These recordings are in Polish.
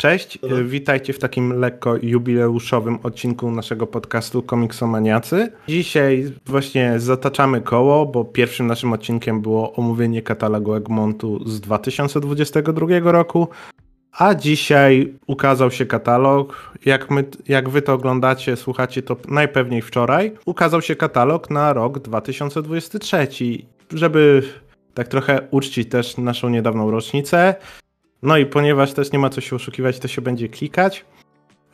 Cześć, e, witajcie w takim lekko jubileuszowym odcinku naszego podcastu Komiksomaniacy. Dzisiaj właśnie zataczamy koło, bo pierwszym naszym odcinkiem było omówienie katalogu Egmontu z 2022 roku, a dzisiaj ukazał się katalog. Jak, my, jak wy to oglądacie, słuchacie, to najpewniej wczoraj ukazał się katalog na rok 2023. Żeby tak trochę uczcić też naszą niedawną rocznicę, no i ponieważ też nie ma co się oszukiwać, to się będzie klikać,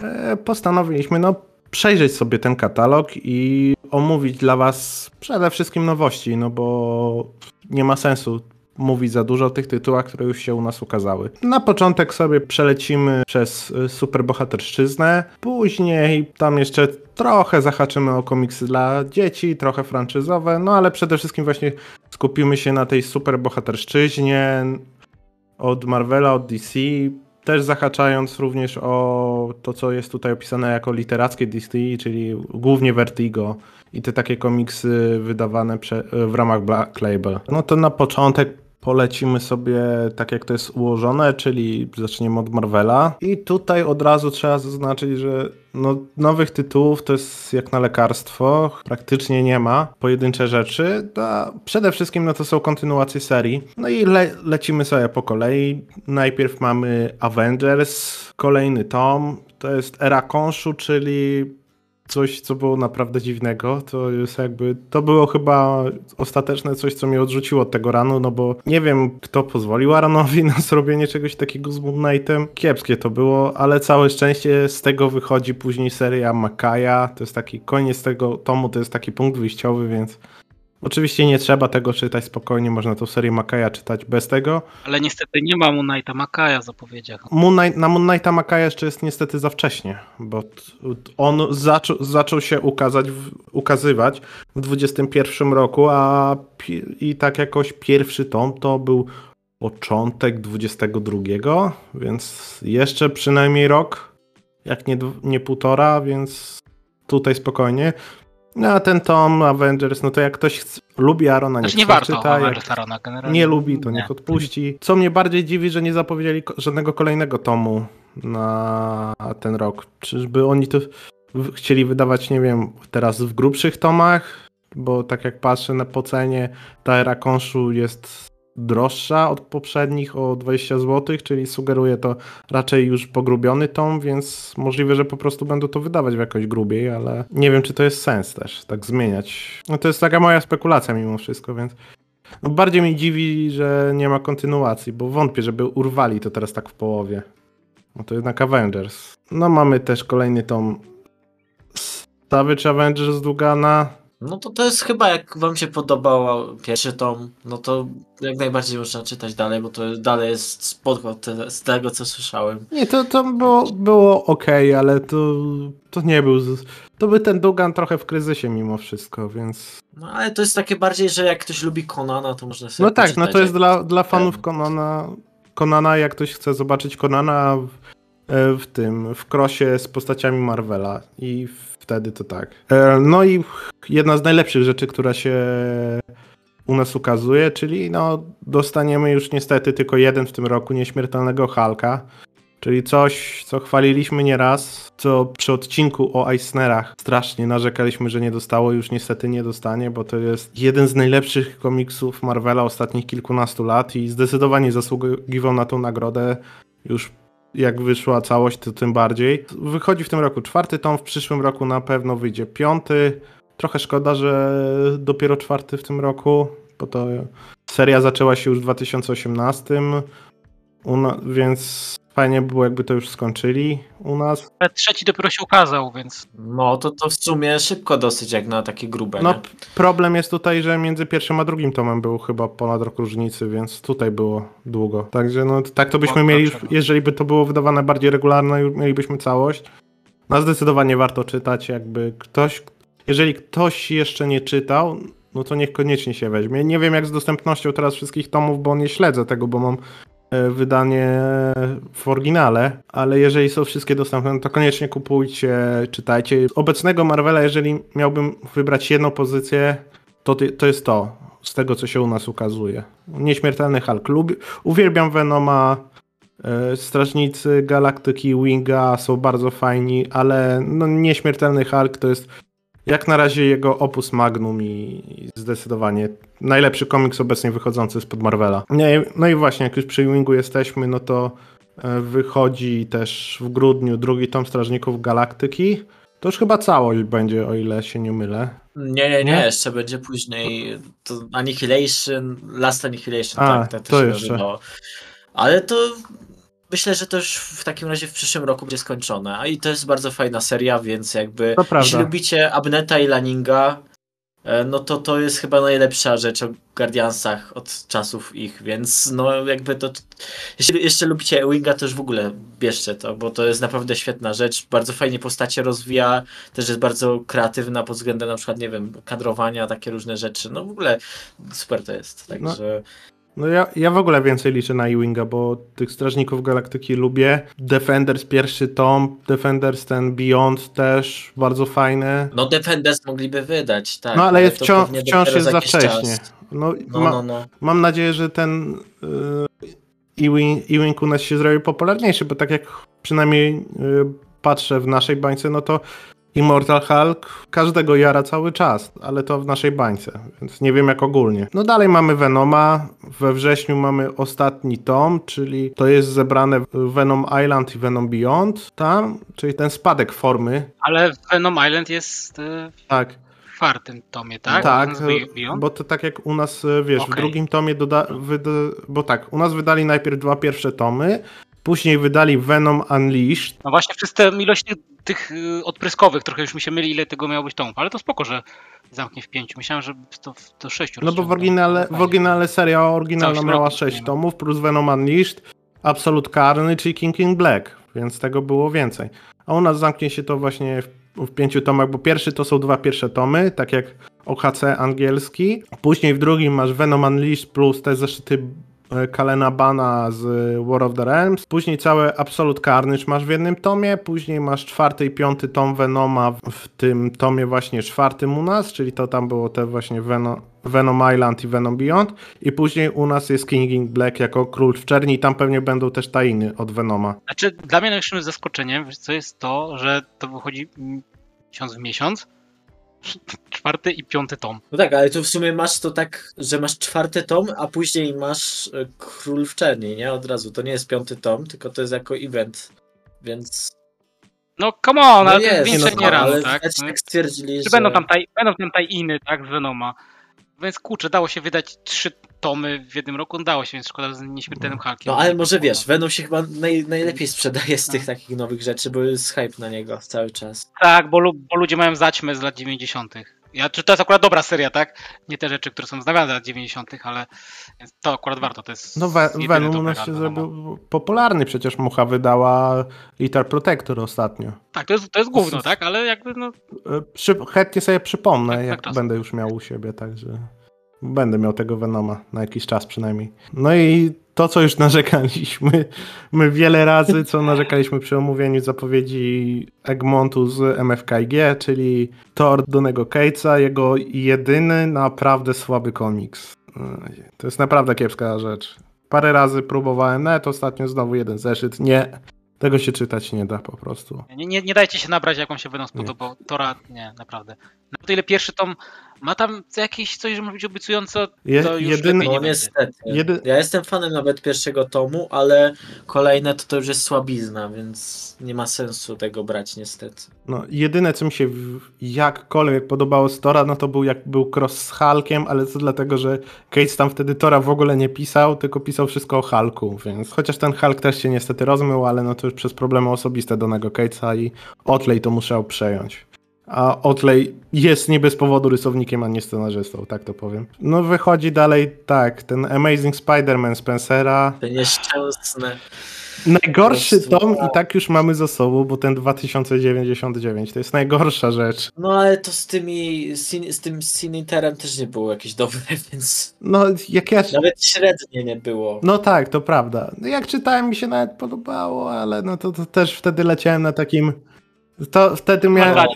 e, postanowiliśmy no, przejrzeć sobie ten katalog i omówić dla Was przede wszystkim nowości, no bo nie ma sensu mówić za dużo o tych tytułach, które już się u nas ukazały. Na początek sobie przelecimy przez e, superbohaterszczyznę, później tam jeszcze trochę zahaczymy o komiksy dla dzieci, trochę franczyzowe, no ale przede wszystkim właśnie skupimy się na tej superbohaterszczyźnie, od Marvela, od DC, też zahaczając również o to, co jest tutaj opisane jako literackie DC, czyli głównie Vertigo i te takie komiksy wydawane w ramach Black Label. No to na początek polecimy sobie tak jak to jest ułożone, czyli zaczniemy od Marvela. I tutaj od razu trzeba zaznaczyć, że no, nowych tytułów to jest jak na lekarstwo, praktycznie nie ma, pojedyncze rzeczy. A przede wszystkim no to są kontynuacje serii. No i le lecimy sobie po kolei. Najpierw mamy Avengers, kolejny tom. To jest Era Konshu, czyli coś, co było naprawdę dziwnego. To jest jakby, to było chyba ostateczne coś, co mnie odrzuciło od tego ranu, no bo nie wiem, kto pozwolił Aranowi na zrobienie czegoś takiego z Moon Knightem. Kiepskie to było, ale całe szczęście z tego wychodzi później seria Makaja. To jest taki koniec tego tomu, to jest taki punkt wyjściowy, więc Oczywiście nie trzeba tego czytać spokojnie, można tą serię Makaja czytać bez tego. Ale niestety nie ma Moon Knighta Makaja w zapowiedziach. Moon Knight, na Moon Knighta Makaja jeszcze jest niestety za wcześnie, bo on zaczął, zaczął się ukazać, ukazywać w 21 roku, a i tak jakoś pierwszy tom to był początek 22, więc jeszcze przynajmniej rok, jak nie, nie półtora, więc tutaj spokojnie. No a ten tom Avengers, no to jak ktoś lubi Arona, niech nie warto czyta, Arona generalnie. nie lubi, to nie. niech odpuści. Co mnie bardziej dziwi, że nie zapowiedzieli żadnego kolejnego tomu na ten rok. Czyżby oni to chcieli wydawać, nie wiem, teraz w grubszych tomach? Bo tak jak patrzę na pocenie, ta era konszu jest droższa od poprzednich o 20 zł, czyli sugeruje to raczej już pogrubiony tom, więc możliwe, że po prostu będą to wydawać w jakoś grubiej, ale nie wiem, czy to jest sens też, tak zmieniać. No to jest taka moja spekulacja mimo wszystko, więc no bardziej mi dziwi, że nie ma kontynuacji, bo wątpię, żeby urwali to teraz tak w połowie. No to jednak Avengers. No mamy też kolejny tom Savage Avengers Dugana. No to to jest chyba, jak wam się podobał pierwszy tom, no to jak najbardziej można czytać dalej, bo to dalej jest spoko te, z tego, co słyszałem. Nie, to, to było, było ok, ale to, to nie był... To by ten Dugan trochę w kryzysie mimo wszystko, więc... No ale to jest takie bardziej, że jak ktoś lubi Konana, to można sobie No tak, no to jest dla, dla fanów Konana, Konana, jak ktoś chce zobaczyć Konana w, w tym, w krosie z postaciami Marvela i wtedy to tak. E, no i jedna z najlepszych rzeczy, która się u nas ukazuje, czyli no dostaniemy już niestety tylko jeden w tym roku nieśmiertelnego Halka, czyli coś, co chwaliliśmy nieraz, co przy odcinku o Eisnerach strasznie narzekaliśmy, że nie dostało, już niestety nie dostanie, bo to jest jeden z najlepszych komiksów Marvela ostatnich kilkunastu lat i zdecydowanie zasługiwał na tą nagrodę już jak wyszła całość, to tym bardziej. Wychodzi w tym roku czwarty tom, w przyszłym roku na pewno wyjdzie piąty. Trochę szkoda, że dopiero czwarty w tym roku, bo to seria zaczęła się już w 2018, więc Fajnie było, jakby to już skończyli u nas. Ale trzeci dopiero się ukazał, więc. No to, to w sumie szybko dosyć, jak na takie grube. No, nie? problem jest tutaj, że między pierwszym a drugim tomem był chyba ponad rok różnicy, więc tutaj było długo. Także no, tak to byśmy mieli, już, jeżeli by to było wydawane bardziej regularnie, mielibyśmy całość. No, zdecydowanie warto czytać, jakby ktoś. Jeżeli ktoś jeszcze nie czytał, no to niech koniecznie się weźmie. Nie wiem jak z dostępnością teraz wszystkich tomów, bo nie śledzę tego, bo mam wydanie w oryginale, ale jeżeli są wszystkie dostępne, to koniecznie kupujcie, czytajcie. Obecnego Marvela, jeżeli miałbym wybrać jedną pozycję, to, to jest to, z tego co się u nas ukazuje. Nieśmiertelny Hulk. Lubię, uwielbiam Venoma, E, Strażnicy Galaktyki Winga są bardzo fajni, ale no, Nieśmiertelny Hulk to jest jak na razie jego opus magnum i zdecydowanie najlepszy komiks obecnie wychodzący spod Marvela. No i właśnie, jak już przy Wingu jesteśmy, no to e, wychodzi też w grudniu drugi tom Strażników Galaktyki. To już chyba całość będzie, o ile się nie mylę. Nie, nie, nie, jeszcze będzie później to Annihilation, Last Annihilation, A, tak, tak to się jeszcze. nazywało. Ale to myślę, że to już w takim razie w przyszłym roku będzie skończone. A i to jest bardzo fajna seria, więc jakby To prawda. jeśli lubicie Abneta i Laninga, e, no to to jest chyba najlepsza rzecz o Guardiansach od czasów ich, więc no jakby to... Jeśli jeszcze lubicie Winga, to już w ogóle bierzcie to, bo to jest naprawdę świetna rzecz. Bardzo fajnie postacie rozwija, też jest bardzo kreatywna pod względem na przykład, nie wiem, kadrowania, takie różne rzeczy. No w ogóle super to jest, także... No ja, ja w ogóle więcej liczę na Ewinga, bo tych Strażników Galaktyki lubię. Defenders pierwszy tom, Defenders ten Beyond też bardzo fajny. No Defenders mogliby wydać, tak. No ale jest to wciąż, wciąż jest za wcześnie. No, No, ma, no, no. Mam nadzieję, że ten yy, Ewing, Ewing u nas się zrobi popularniejszy, bo tak jak przynajmniej yy, patrzę w naszej bańce, no to Immortal Hulk każdego jara cały czas, ale to w naszej bańce, więc nie wiem jak ogólnie. No dalej mamy Venoma, we wrześniu mamy ostatni tom, czyli to jest zebrane Venom Island i Venom Beyond tam, czyli ten spadek formy. Ale Venom Island jest e, Tak, w czwartym tomie, tak? Tak, Beyond? bo to tak jak u nas, e, wiesz, w Okej. drugim tomie doda- bo tak, u nas wydali najpierw dwa pierwsze tomy, później wydali Venom Unleashed, No właśnie przez tę ilość tych, tych y, odpryskowych trochę już mi się myli, ile tego miało być tomów, ale to spoko, że zamknie w pięciu. Myślałem, że to, to sześciu no bo w oryginale, w oryginale seria oryginalna miała sześć tomów, plus Venom Unleashed, Absolute Carnage i King in Black, więc tego było więcej. A u nas zamknie się to właśnie w, w pięciu tomach, bo pierwszy to są dwa pierwsze tomy, tak jak OHC angielski, później w drugim masz Venom Unleashed plus te zeszyty Kalena Bana z War of the Realms, później całe Absolute Carnage masz w jednym tomie, później masz czwarty i piąty tom Venoma w tym tomie właśnie czwartym u nas, czyli to tam było te właśnie Venom, Venom Island i Venom Beyond. I później u nas jest King in Black jako Król w Czerni. I tam pewnie będą też tajny od Venoma. Znaczy, dla mnie największym zaskoczeniem, co jest to, że to wychodzi miesiąc w miesiąc, czwarty i piąty tom. No tak, ale tu w sumie masz to tak, że masz czwarty tom, a później masz e, Król w Czerni, nie? Od razu. To nie jest piąty tom, tylko to jest jako event. Więc. No come on, No ale to jest, jest większe no, nie rano, tak? tak stwierdzili, Czy że... będą tam, taj, będą tam tajiny, tak, z Venoma. Więc kurczę, dało się wydać trzy tomy w jednym roku, dało się, więc szkoda z nieśmiertelnym Hulkiem. No ale może wiesz, Venom się chyba naj, najlepiej sprzedaje z tych takich nowych rzeczy, bo jest hype na niego cały czas. Tak, bo, bo ludzie mają zaćmę z lat 90. Ja, czy to jest akurat dobra seria, tak? Nie te rzeczy, które są znawiane z lat 90., ale więc to akurat warto. To jest No We- Venom u nas się zrobił popularny, przecież Mucha wydała Litar Protector ostatnio. Tak, to jest, to jest gówno, tak? Ale jakby no. E, Przy, chętnie sobie przypomnę, Tak, tak, jak będę już miał u siebie, także będę miał tego Venoma na jakiś czas przynajmniej. No i to, co już narzekaliśmy, my wiele razy, co narzekaliśmy przy omówieniu zapowiedzi Egmontu z MFKG, czyli Thor Donego Cage'a, jego jedyny naprawdę słaby komiks. To jest naprawdę kiepska rzecz. Parę razy próbowałem, nawet ostatnio znowu jeden zeszyt. Nie, tego się czytać nie da po prostu. Nie, nie, nie dajcie się nabrać, jak wam się będą spodobał. Tora, nie, naprawdę. No to ile pierwszy tom ma tam jakieś coś, że może być obiecująco, Je- to już jedyny- lepiej No nie będzie. niestety. Jedy- Ja jestem fanem nawet pierwszego tomu, ale kolejne to, to już jest słabizna, więc nie ma sensu tego brać niestety. No, jedyne, co mi się jakkolwiek podobało z Tora, no to był jak był cross z Hulkiem, ale to dlatego, że Cage tam wtedy Tora w ogóle nie pisał, tylko pisał wszystko o Hulku, więc chociaż ten Hulk też się niestety rozmył, ale no to już przez problemy osobiste Donego Cage'a i Otley to musiał przejąć. A Otley jest nie bez powodu rysownikiem, a nie scenarzystą, tak to powiem. No wychodzi dalej tak, ten Amazing Spider-Man Spencera, Te nieszczęsne. Najgorszy tom i tak już mamy za sobą, bo ten 2099 to jest najgorsza rzecz. No ale to z tymi, z tym Siniterem też nie było jakieś dobre, więc No jak ja... nawet średnie nie było. No tak, to prawda. No, Jak czytałem mi się nawet podobało, ale no to, to też wtedy leciałem na takim... To wtedy No, miałem...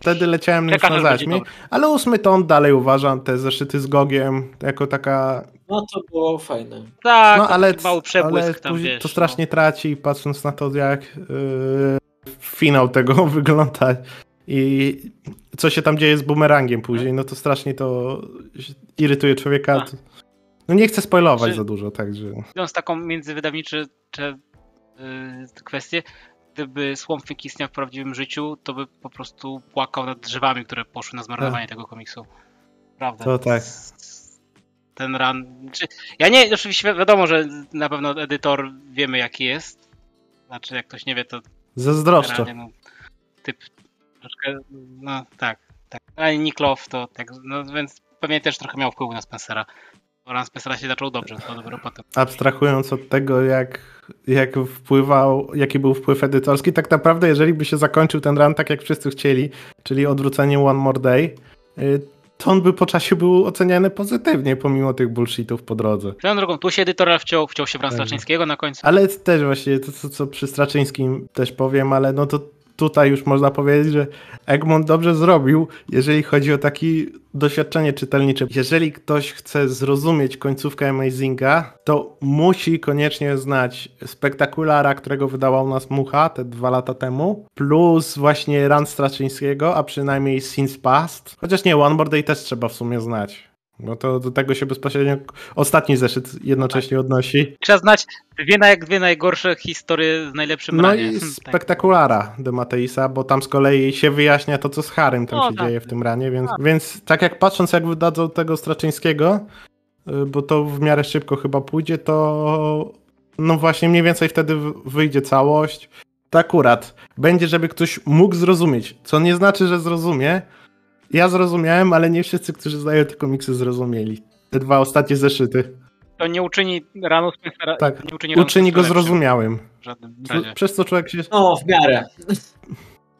Wtedy leciałem już Czekasz, na zaćmie, ale ósmy tom dalej uważam te zeszyty z Gogiem jako taka No to było fajne. Tak, No ale, mały przebłysk ale tam, później wiesz. to strasznie traci, patrząc na to, jak yy, finał tego wygląda i co się tam dzieje z bumerangiem później, no to strasznie to irytuje człowieka. Tak. No nie chcę spoilować Czy- za dużo, także... No, idąc taką międzywydawniczą yy, kwestię, gdyby Swamp Thing istniał w prawdziwym życiu, to by po prostu płakał nad drzewami, które poszły na zmarnowanie tego komiksu. Prawda. To tak. Ten run. Czy, ja nie, oczywiście wiadomo, że na pewno edytor wiemy jaki jest. Znaczy, jak ktoś nie wie, to Zazdroszczę. no, typ troszkę, no tak, tak. A Nick Love to tak, no więc pewnie też trochę miał wpływ na Spencera. Bo Run Spencera się zaczął dobrze, to dopiero potem. Abstrahując od tego, jak, jak wpływał, jaki był wpływ edytorski, tak naprawdę, jeżeli by się zakończył ten run tak, jak wszyscy chcieli, czyli odwrócenie One More Day, y, to on by po czasie był oceniany pozytywnie, pomimo tych bullshitów po drodze. Swoją drogą, tu się edytora wciął, wciął się w Tak. Straczyńskiego na końcu. Ale też właśnie to, co, co przy Straczyńskim też powiem, ale no to tutaj już można powiedzieć, że Egmont dobrze zrobił, jeżeli chodzi o takie doświadczenie czytelnicze. Jeżeli ktoś chce zrozumieć końcówkę Amazinga, to musi koniecznie znać Spektakulara, którego wydała u nas Mucha te dwa lata temu, plus właśnie Run Straczyńskiego, a przynajmniej Since Past. Chociaż nie, One More Day też trzeba w sumie znać. No to do tego się bezpośrednio ostatni zeszyt jednocześnie odnosi. Trzeba znać dwie, naj, dwie najgorsze historie z najlepszym No ranie. i Hmm, tak. spektakulara de Mateisa, bo tam z kolei się wyjaśnia to, co z Harym tam się tak. dzieje w tym ranie, więc, więc tak jak patrząc, jak wydadzą tego Straczyńskiego, y, bo to w miarę szybko chyba pójdzie, to no właśnie mniej więcej wtedy wyjdzie całość. To akurat będzie, żeby ktoś mógł zrozumieć, co nie znaczy, że zrozumie. Ja zrozumiałem, ale nie wszyscy, którzy znają te komiksy, zrozumieli. Te dwa ostatnie zeszyty. To nie uczyni ranu Spencera. Tak. Nie uczyni, Uczyni go zrozumiałym. Przez co człowiek się... No, w miarę.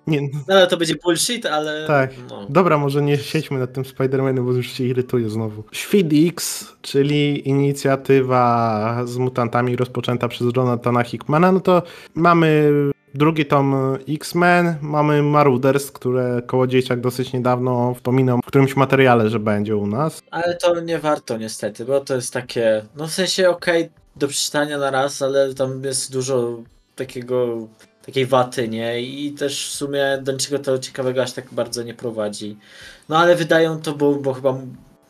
Nie, No ale to będzie bullshit, ale. Tak. No. Dobra, może nie siedźmy nad tym Spider-Manem, bo już się irytuje znowu. Świt X, czyli inicjatywa z mutantami rozpoczęta przez Jonathana Hickmana, no to mamy drugi tom X-Men, mamy Marauders, które Kołodziejczak dosyć niedawno wspominał w którymś materiale, że będzie u nas. Ale to nie warto niestety, bo to jest takie. No w sensie okej do przeczytania na raz, ale tam jest dużo takiego. Takiej waty, nie? I też w sumie do niczego to ciekawego aż tak bardzo nie prowadzi. No ale wydają to, bo, bo chyba,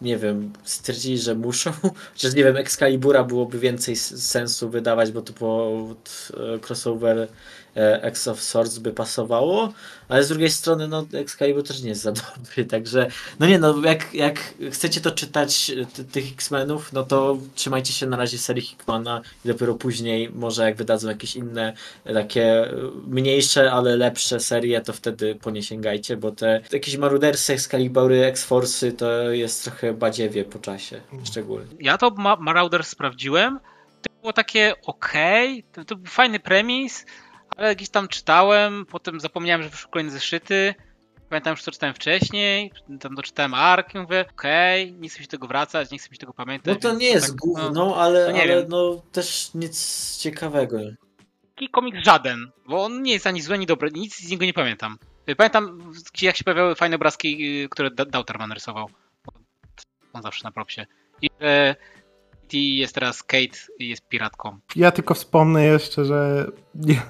nie wiem, stwierdzili, że muszą. Chociaż nie wiem, Excalibura byłoby więcej sensu wydawać, bo to pod e, crossover e, X of Swords by pasowało. Ale z drugiej strony, no, Excalibur też nie jest za dobry, także no nie, no jak, jak chcecie to czytać e, ty- tych X-Menów, no to trzymajcie się na razie serii Hickmana i dopiero później może jak wydadzą jakieś inne e, takie e, mniejsze, ale lepsze serie, to wtedy po nie sięgajcie, bo te jakieś Marudersy, Excalibury, X-Force'y to jest trochę badziewie po czasie szczególnie. Ja to Ma- Marauder sprawdziłem. To było takie okej, to, to był fajny premis, ale gdzieś tam czytałem, potem zapomniałem, że wyszły kolejne zeszyty. Pamiętam, że to czytałem wcześniej, tam doczytałem Ark i mówię, okej, nie chcę mi się tego wracać, nie chcę mi się tego pamiętać. No to nie jest tak, gówno, no, ale, ale wiem. no też nic ciekawego. Taki komiks żaden, bo on nie jest ani zły, ani dobry, nic z niego nie pamiętam. Pamiętam, gdzie jak się pojawiały fajne obrazki, y, które Da- Dauterman rysował. On zawsze na propsie. I że T jest teraz Kate i jest piratką. Ja tylko wspomnę jeszcze, że nie,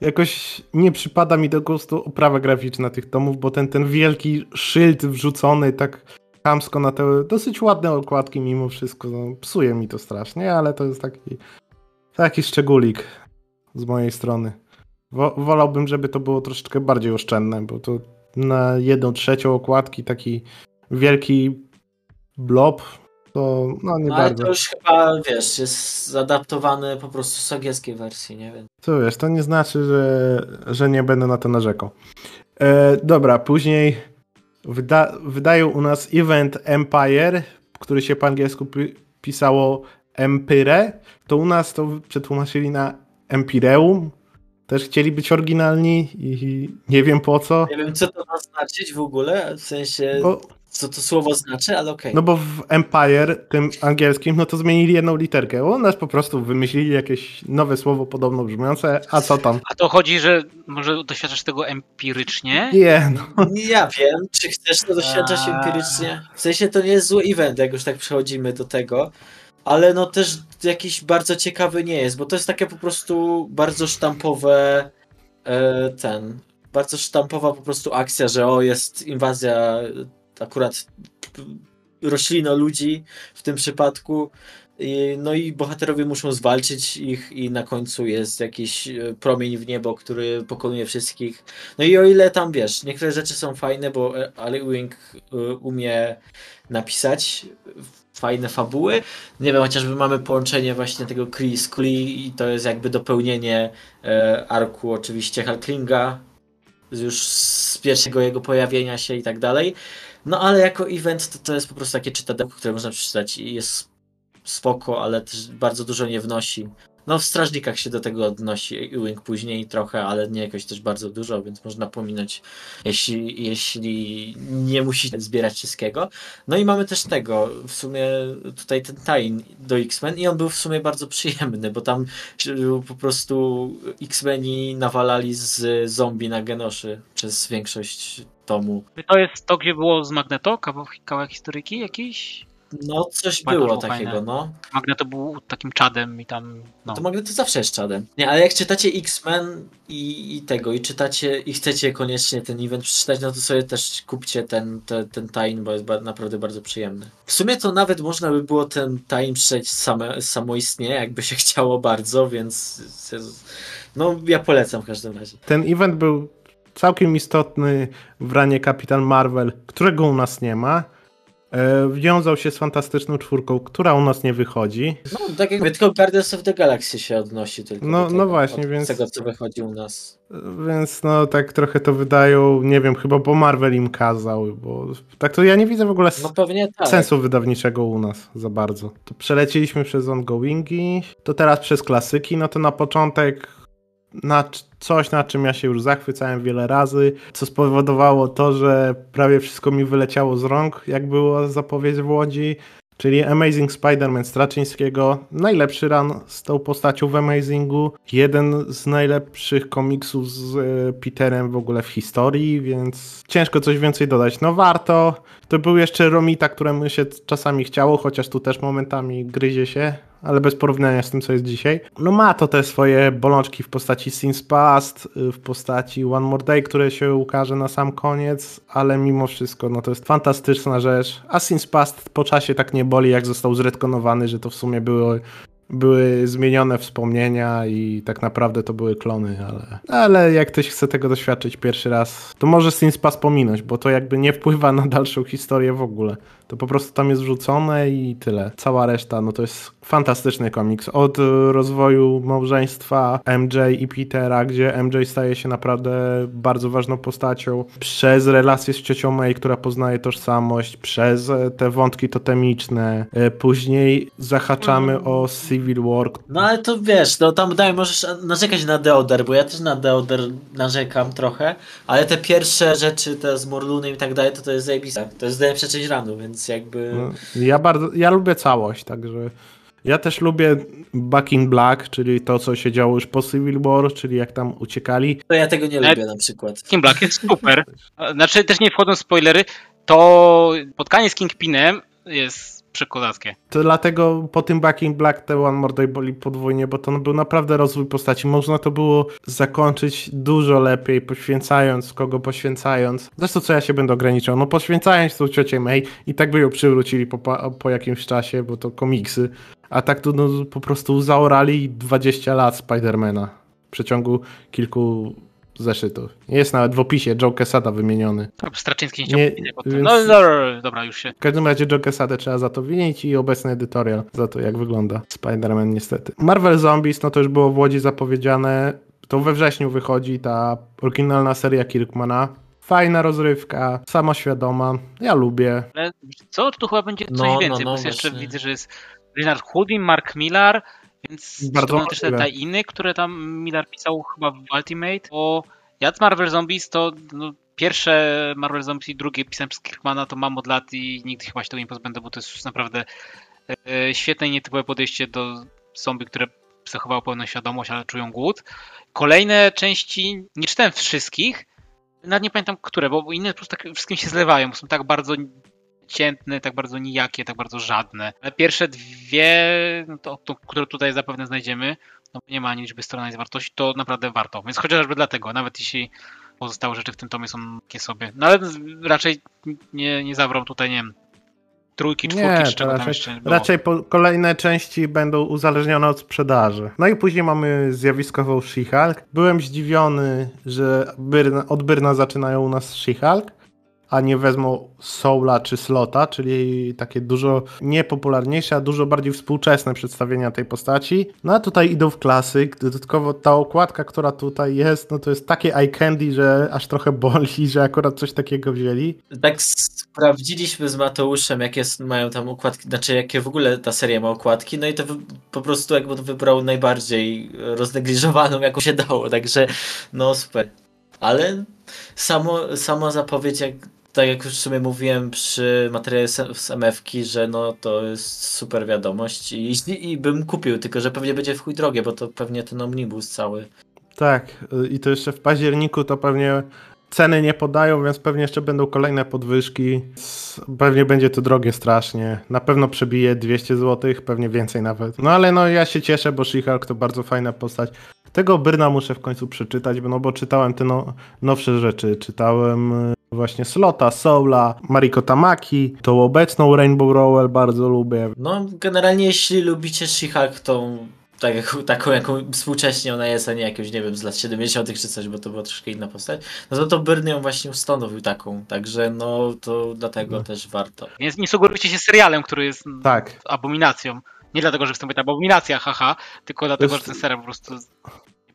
jakoś nie przypada mi do gustu oprawa graficzna tych tomów, bo ten, ten wielki szyld wrzucony tak chamsko na te dosyć ładne okładki mimo wszystko, no, psuje mi to strasznie, ale to jest taki, taki szczególik z mojej strony. Wo, wolałbym, żeby to było troszeczkę bardziej oszczędne, bo to na jedną trzecią okładki taki wielki blob, to no nie No, ale bardzo. to już chyba, wiesz, jest zadaptowany po prostu z angielskiej wersji, nie wiem. To wiesz, to nie znaczy, że, że nie będę na to narzekał. E, dobra, później wyda, wydają u nas Event Empire, który się po angielsku pi- pisało Empire. To u nas to przetłumaczyli na Empireum. Też chcieli być oryginalni i nie wiem po co. Nie wiem, co to ma znaczyć w ogóle, w sensie... Bo co to słowo znaczy, ale okej. No bo w Empire, tym angielskim, no to zmienili jedną literkę. U nas po prostu wymyślili jakieś nowe słowo podobno brzmiące, a co tam? A to chodzi, że może doświadczasz tego empirycznie? Nie, no. Nie, Ja wiem, czy chcesz to doświadczać A. empirycznie. W sensie to nie jest zły event, jak już tak przechodzimy do tego. Ale no też jakiś bardzo ciekawy nie jest, bo to jest takie po prostu bardzo sztampowe e, ten, bardzo sztampowa po prostu akcja, że o jest inwazja akurat roślino ludzi w tym przypadku. No i bohaterowie muszą zwalczyć ich i na końcu jest jakiś e, promień w niebo, który pokonuje wszystkich. No i o ile tam wiesz, niektóre rzeczy są fajne, bo e, Ale Wing e, umie napisać fajne fabuły. Nie wiem, chociażby mamy połączenie właśnie tego Kree z i to jest jakby dopełnienie arku oczywiście Halklinga już z pierwszego jego pojawienia się i tak dalej. No ale jako event to, to jest po prostu takie czytadełko, które można przeczytać i jest spoko, ale też bardzo dużo nie wnosi. No w Strażnikach się do tego odnosi Ewing później trochę, ale nie jakoś też bardzo dużo, więc można pominąć, jeśli, jeśli nie musicie zbierać wszystkiego. No i mamy też tego, w sumie tutaj ten tain do X-Men i on był w sumie bardzo przyjemny, bo tam po prostu X-Meni nawalali z zombie na Genoszy przez większość tomu. To jest to, gdzie było z Magneto, kawał, kawałek historyki jakiś? No coś Bardzo było było takiego, fajne. no. Magneto był takim czadem i tam, no. To Magneto to zawsze jest czadem. Nie, ale jak czytacie X-Men i, i tego, i czytacie, i chcecie koniecznie ten event przeczytać, no to sobie też kupcie ten, ten, ten tain, bo jest ba- naprawdę bardzo przyjemny. W sumie to nawet można by było ten tain przeczytać same, samoistnie, jakby się chciało bardzo, więc no ja polecam w każdym razie. Ten event był całkiem istotny w ranie Kapitan Marvel, którego u nas nie ma. E, Wiązał się z fantastyczną czwórką, która u nas nie wychodzi. No, tak jak mówię, tylko Guardians of the Galaxy się odnosi tylko No- do tego, no właśnie, więc- tego, co wychodzi u nas. Więc no tak trochę to wydają, nie wiem, chyba bo Marvel im kazał, bo tak to ja nie widzę w ogóle No tak. sensu wydawniczego u nas za bardzo. To przelecieliśmy przez ongoingi, to teraz przez klasyki, no to na początek na coś, na czym ja się już zachwycałem wiele razy, co spowodowało to, że prawie wszystko mi wyleciało z rąk, jak była zapowiedź w Łodzi, czyli Amazing Spider-Man Straczyńskiego. Najlepszy run z tą postacią w Amazingu. Jeden z najlepszych komiksów z e, Peterem w ogóle w historii, więc ciężko coś więcej dodać. No warto. To był jeszcze Romita, któremu się czasami chciało, chociaż tu też momentami gryzie się, ale bez porównania z tym, co jest dzisiaj. No ma to te swoje bolączki w postaci Sins Past, y, w postaci One More Day, które się ukaże na sam koniec, ale mimo wszystko, no to jest fantastyczna rzecz. A Sins Past po czasie tak nie boli, jak został zredkonowany, że to w sumie było były zmienione wspomnienia i tak naprawdę to były klony, ale, ale jak ktoś chce tego doświadczyć pierwszy raz, to może Sins Pass pominąć, bo to jakby nie wpływa na dalszą historię w ogóle. To po prostu tam jest wrzucone i tyle. Cała reszta, no to jest fantastyczny komiks. Od y, rozwoju małżeństwa MJ i Petera, gdzie MJ staje się naprawdę bardzo ważną postacią, przez relacje z ciocią May, która poznaje tożsamość, przez e, te wątki totemiczne. E, Później zahaczamy o Civil War, No ale to wiesz, no tam daj, możesz narzekać na Deoder, bo ja też na Deoder narzekam trochę, ale te pierwsze rzeczy, te z Morlunem i tak dalej, to to jest zajebiste. To jest najlepsza część ranu, więc jakby... No, Ja bardzo, ja lubię całość, także ja też lubię Back in Black, czyli to, co się działo już po Civil War, czyli jak tam uciekali. To ja tego nie Ale- lubię na przykład. King Black jest super. Znaczy, też nie wchodzą w spoilery, to spotkanie z Kingpinem jest przekozackie. To dlatego po tym Back in Black te One More Day boli podwójnie, bo to był naprawdę rozwój postaci. Można to było zakończyć dużo lepiej, poświęcając, kogo poświęcając. Zresztą co ja się będę ograniczał? No poświęcając tą ciocię May i tak by ją przywrócili po, po jakimś czasie, bo to komiksy. A tak to no, po prostu zaorali 20 lat Spidermana w przeciągu kilku zeszytów. Jest nawet w opisie Joe Quesada wymieniony. Straczyński nie Nie, chciał nie, potem. więc- No dobra, dobra, już się. W każdym razie Joe Quesadę trzeba za to winić i obecny edytorial za to, jak wygląda Spider-Man niestety. Marvel Zombies, no to już było w Łodzi zapowiedziane. To we wrześniu wychodzi ta oryginalna seria Kirkmana. Fajna rozrywka, samoświadoma. Ja lubię. Ale co? Tu chyba będzie coś No, no, więcej, no, bo jeszcze widzę, że jest Leonard Hudin, Mark Millar, więc Bardzo to też te tajiny, które tam Millar pisał chyba w Ultimate, bo ja z Marvel Zombies to no, pierwsze Marvel Zombies i drugie pisałem przez Kirkmana, to mam od lat i nigdy chyba się tego nie pozbędę, bo to jest już naprawdę e, świetne i nietypowe podejście do zombie, które zachowało pełną świadomość, ale czują głód. Kolejne części, nie czytałem wszystkich, nawet nie pamiętam które, bo inne po prostu tak wszystkim się zlewają, bo są tak bardzo ciętne, tak bardzo nijakie, tak bardzo żadne. Ale pierwsze dwie, no to, to, które tutaj zapewne znajdziemy, no nie ma ani liczby stron, ani wartości, to naprawdę warto. Więc chociażby dlatego, nawet jeśli pozostałe rzeczy w tym tomie są takie sobie. No ale raczej nie, nie zawrą tutaj, nie wiem, trójki, czwórki, Nie, czy czego tam raczej, jeszcze było. raczej kolejne części będą uzależnione od sprzedaży. No i później mamy zjawiskową She-Hulk. Byłem zdziwiony, że Byrna, od Byrna zaczynają u nas She-Hulk, a nie wezmą Soula czy Slota, czyli takie dużo niepopularniejsze, a dużo bardziej współczesne przedstawienia tej postaci. No a tutaj idą w klasyk. Dodatkowo ta okładka, która tutaj jest, no to jest takie eye candy, że aż trochę boli, że akurat coś takiego wzięli. Tak sprawdziliśmy z Mateuszem, jakie mają tam układki, znaczy jakie w ogóle ta seria ma okładki, no i to po prostu jakby to wybrał najbardziej roznegliżowaną, jaką się dało, także no super. Ale samo, sama zapowiedź, jak, tak jak już w sumie mówiłem przy materiale z, MF-ki, że no to jest super wiadomość i, i, bym kupił, tylko że pewnie będzie w chuj drogie, bo to pewnie ten omnibus cały. Tak, y, i to jeszcze w październiku to pewnie ceny nie podają, więc pewnie jeszcze będą kolejne podwyżki. Pewnie będzie to drogie strasznie. Na pewno przebije 200 zł, pewnie więcej nawet. No ale no ja się cieszę, bo She-Hulk to bardzo fajna postać. Tego Byrna muszę w końcu przeczytać, no bo czytałem te no, nowsze rzeczy. Czytałem y, właśnie Slota, Soula, Mariko Tamaki, tą obecną Rainbow Rowell bardzo lubię. No, generalnie jeśli lubicie She-Hulk, tą tak, taką, jaką współcześnie ona jest, a nie jakąś, nie wiem, z lat 70. czy coś, bo to była troszkę inna postać, no to to Byrne ją właśnie ustanowił taką, także no to dlatego No. też warto. Nie, nie sugerujcie się serialem, który jest Tak, abominacją. Nie dlatego, że występuje ta abominacja, haha, tylko dlatego, jest- że ten serial po prostu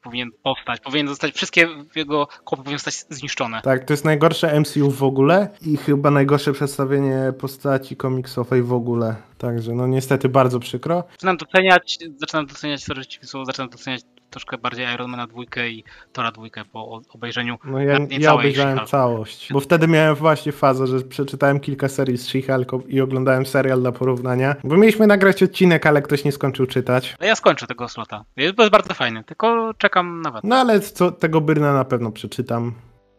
powinien powstać. Powinien zostać, wszystkie jego kopie powinny zostać zniszczone. Tak, to jest najgorsze MCU w ogóle i chyba najgorsze przedstawienie postaci komiksowej w ogóle. Także no niestety bardzo przykro. Zaczynam doceniać, zaczynam doceniać, sorry, zaczynam doceniać troszkę bardziej Ironmana dwójkę i Tora dwójkę po obejrzeniu. No ja, Nawet ja obejrzałem całość, bo wtedy miałem właśnie fazę, że przeczytałem kilka serii z She-Hulk i oglądałem serial dla porównania. Bo mieliśmy nagrać odcinek, ale ktoś nie skończył czytać. Ale ja skończę tego slota. Jest, bardzo fajny, tylko czekam na was. No ale co, tego Byrna na pewno przeczytam.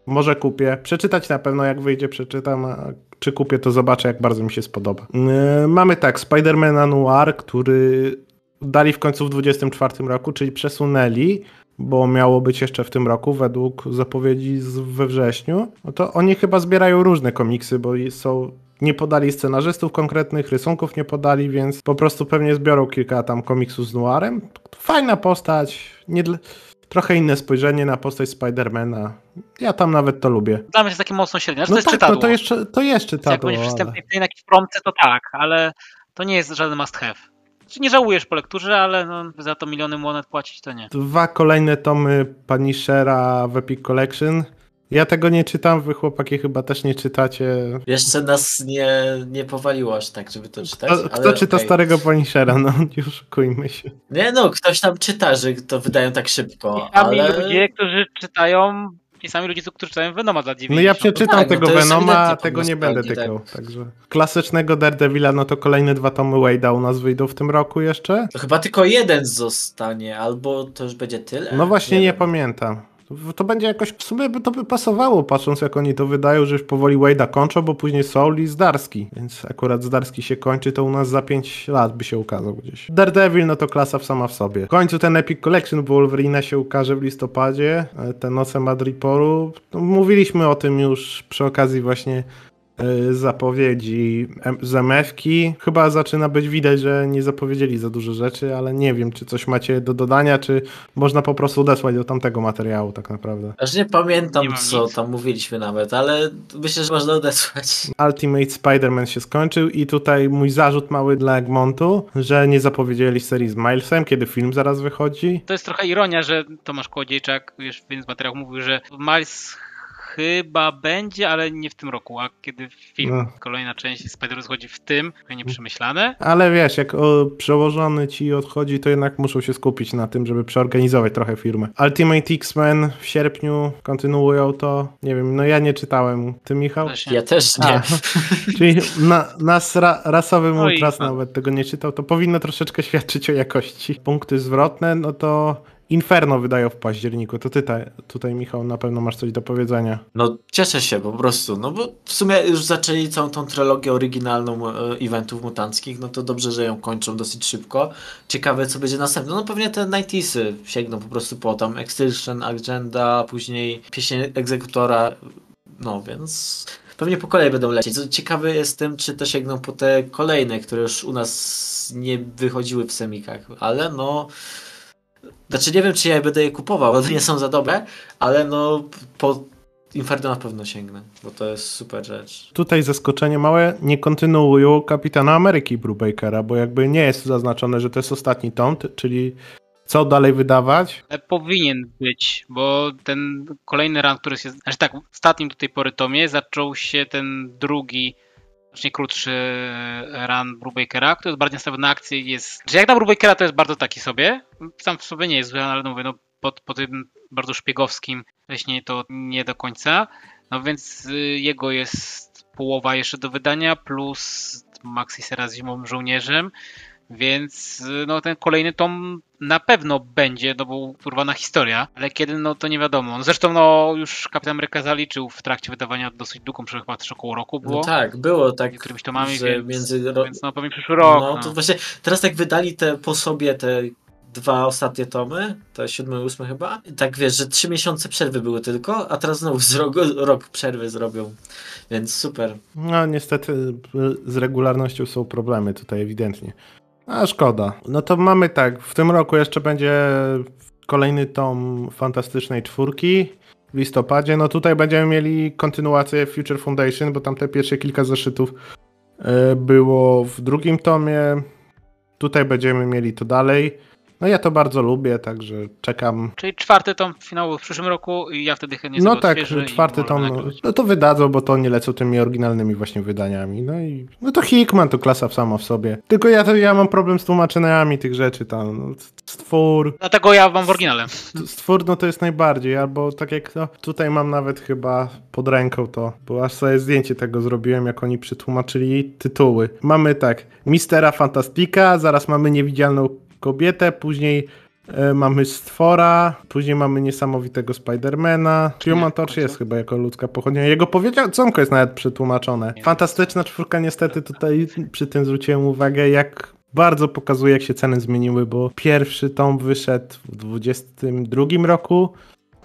Może kupię. Przeczytać na pewno, jak wyjdzie, przeczytam. A czy kupię, to zobaczę, jak bardzo mi się spodoba. Yy, mamy tak, Spidermana Noir, który dali w końcu w 24 roku, czyli przesunęli, bo miało być jeszcze w tym roku, według zapowiedzi z, we wrześniu. No to oni chyba zbierają różne komiksy, bo są. Nie podali scenarzystów konkretnych, rysunków nie podali, więc po prostu pewnie zbiorą kilka tam komiksów z Noirem. Fajna postać, nie dla... trochę inne spojrzenie na postać Spidermana. Ja tam nawet to lubię. Dla mnie to jest takie mocno średnie. No to jest tak, czytadło. no to jeszcze, to jest Jak czytadło, będzie ale... przystępny w jakiejś promce, to tak, ale to nie jest żaden must have. Znaczy, nie żałujesz po lekturze, ale no, za to miliony monet płacić to nie. Dwa kolejne tomy Punishera w Epic Collection. Ja tego nie czytam, wy chłopaki chyba też nie czytacie. Jeszcze nas nie, nie powaliło aż tak, żeby to czytać. Kto, ale kto czyta okej. starego Punishera? No nie oszukujmy się. Nie no, ktoś tam czyta, że to wydają tak szybko, I sami ale... ludzie, którzy czytają, i sami ludzie, którzy czytają Venoma dla 90. No ja przeczytam tak, no tego jest Venoma, a tego nie będę tykał. Także klasycznego Daredevila, no to kolejne dwa tomy Wade'a u nas wyjdą w tym roku jeszcze. To chyba tylko jeden zostanie, albo to już będzie tyle? No właśnie nie, wiem. pamiętam. To będzie jakoś, w sumie by to by pasowało, patrząc jak oni to wydają, że już powoli Wade'a kończą, bo później Soul i Zdarski. Więc akurat Zdarski się kończy, to u nas za 5 lat by się ukazał gdzieś. Daredevil, no to klasa sama w sobie. W końcu ten Epic Collection Wolverine się ukaże w listopadzie, e, te Noce Madriporu. No, mówiliśmy o tym już przy okazji właśnie zapowiedzi em- z MF-ki. Chyba zaczyna być widać, że nie zapowiedzieli za dużo rzeczy, ale nie wiem, czy coś macie do dodania, czy można po prostu odesłać do tamtego materiału tak naprawdę. Aż nie pamiętam, Nie co nic. tam mówiliśmy nawet, ale myślę, że można odesłać. Ultimate Spider-Man się skończył i tutaj mój zarzut mały dla Egmontu, że nie zapowiedzieli serii z Milesem, kiedy film zaraz wychodzi. To jest trochę ironia, że Tomasz Kłodziejczak już w jednym z materiałów mówił, że Miles chyba będzie, ale nie w tym roku, a kiedy film, No. kolejna część Spider chodzi w tym, to nieprzemyślane. Ale wiesz, jak o, przełożony ci odchodzi, to jednak muszą się skupić na tym, żeby przeorganizować trochę firmę. Ultimate X-Men w sierpniu kontynuują to. Nie wiem, no ja nie czytałem. Ty, Michał? Właśnie. Ja też nie. A, czyli na, nas ra, rasowy No ultras fan. nawet tego nie czytał, to powinno troszeczkę świadczyć o jakości. Punkty zwrotne, no to Inferno wydają w październiku. To ty ta, tutaj, Michał, na pewno masz coś do powiedzenia. No cieszę się po prostu, no bo w sumie już zaczęli całą tą trylogię oryginalną e, eventów mutanckich, no to dobrze, że ją kończą dosyć szybko. Ciekawe co będzie następne, no pewnie te 90sy sięgną po prostu po tam Extinction, Agenda, później Pieśń Egzekutora, no więc pewnie po kolei będą lecieć. Co ciekawe jestem, czy też sięgną po te kolejne, które już u nas nie wychodziły w semikach, ale no... Znaczy nie wiem, czy ja będę je kupował, bo nie są za dobre, ale no po Inferno na pewno sięgnę, bo to jest super rzecz. Tutaj zaskoczenie małe, nie kontynuują Kapitana Ameryki Brubakera, bo jakby nie jest zaznaczone, że to jest ostatni tom, czyli co dalej wydawać. Ale powinien być, bo ten kolejny run, który się. Znaczy tak, w ostatnim do tej pory tomie zaczął się ten drugi, znacznie krótszy run Brubakera, który jest bardziej nastawiony na akcję. Jest. Że jak na Brubakera to jest bardzo taki sobie. Sam w sobie nie jest zły, ale no mówię, no pod tym bardzo szpiegowskim wcześniej to nie do końca. No więc y, jego jest połowa jeszcze do wydania, plus Maxi Sera z zimowym żołnierzem. Więc no, ten kolejny tom na pewno będzie, no bo urwana historia, ale kiedy, no to nie wiadomo. No, zresztą no już Kapitan Ameryka zaliczył w trakcie wydawania dosyć długą, chyba też około roku było. No tak, było tak, Niektórymi tomami, że więc, między ro... więc no pewnie przyszły rok. no, No, to właśnie teraz tak wydali te po sobie te dwa ostatnie tomy, to siódmy, ósmy chyba. I tak wiesz, że trzy miesiące przerwy były tylko, a teraz znowu z rok, rok przerwy zrobią. Więc super. No niestety z regularnością są problemy tutaj ewidentnie. A szkoda. No to mamy tak, w tym roku jeszcze będzie kolejny tom Fantastycznej Czwórki w listopadzie. No tutaj będziemy mieli kontynuację Future Foundation, bo tam te pierwsze kilka zeszytów y, było w drugim tomie. Tutaj będziemy mieli to dalej. No ja to bardzo lubię, także czekam. Czyli czwarty tom finału w przyszłym roku i ja wtedy chętnie No tak, czwarty tom, no, no to wydadzą, bo to nie lecą tymi oryginalnymi właśnie wydaniami. No i no to Hickman to klasa sama w sobie. Tylko ja, to, ja mam problem z tłumaczeniami tych rzeczy tam. No, stwór, Dlatego ja mam w oryginale. stwór no to jest najbardziej, albo tak jak no, tutaj mam nawet chyba pod ręką to, bo aż sobie zdjęcie tego zrobiłem, jak oni przetłumaczyli tytuły. Mamy tak, Mistera Fantastika, zaraz mamy Niewidzialną Kobietę, później e, mamy Stwora, później mamy Niesamowitego Spidermana. Human Torch jest chyba jako ludzka pochodnia. Jego powiedzonko jest nawet przetłumaczone. Fantastyczna czwórka niestety tutaj przy tym zwróciłem uwagę, jak bardzo pokazuje, jak się ceny zmieniły, bo pierwszy tom wyszedł w 22 roku,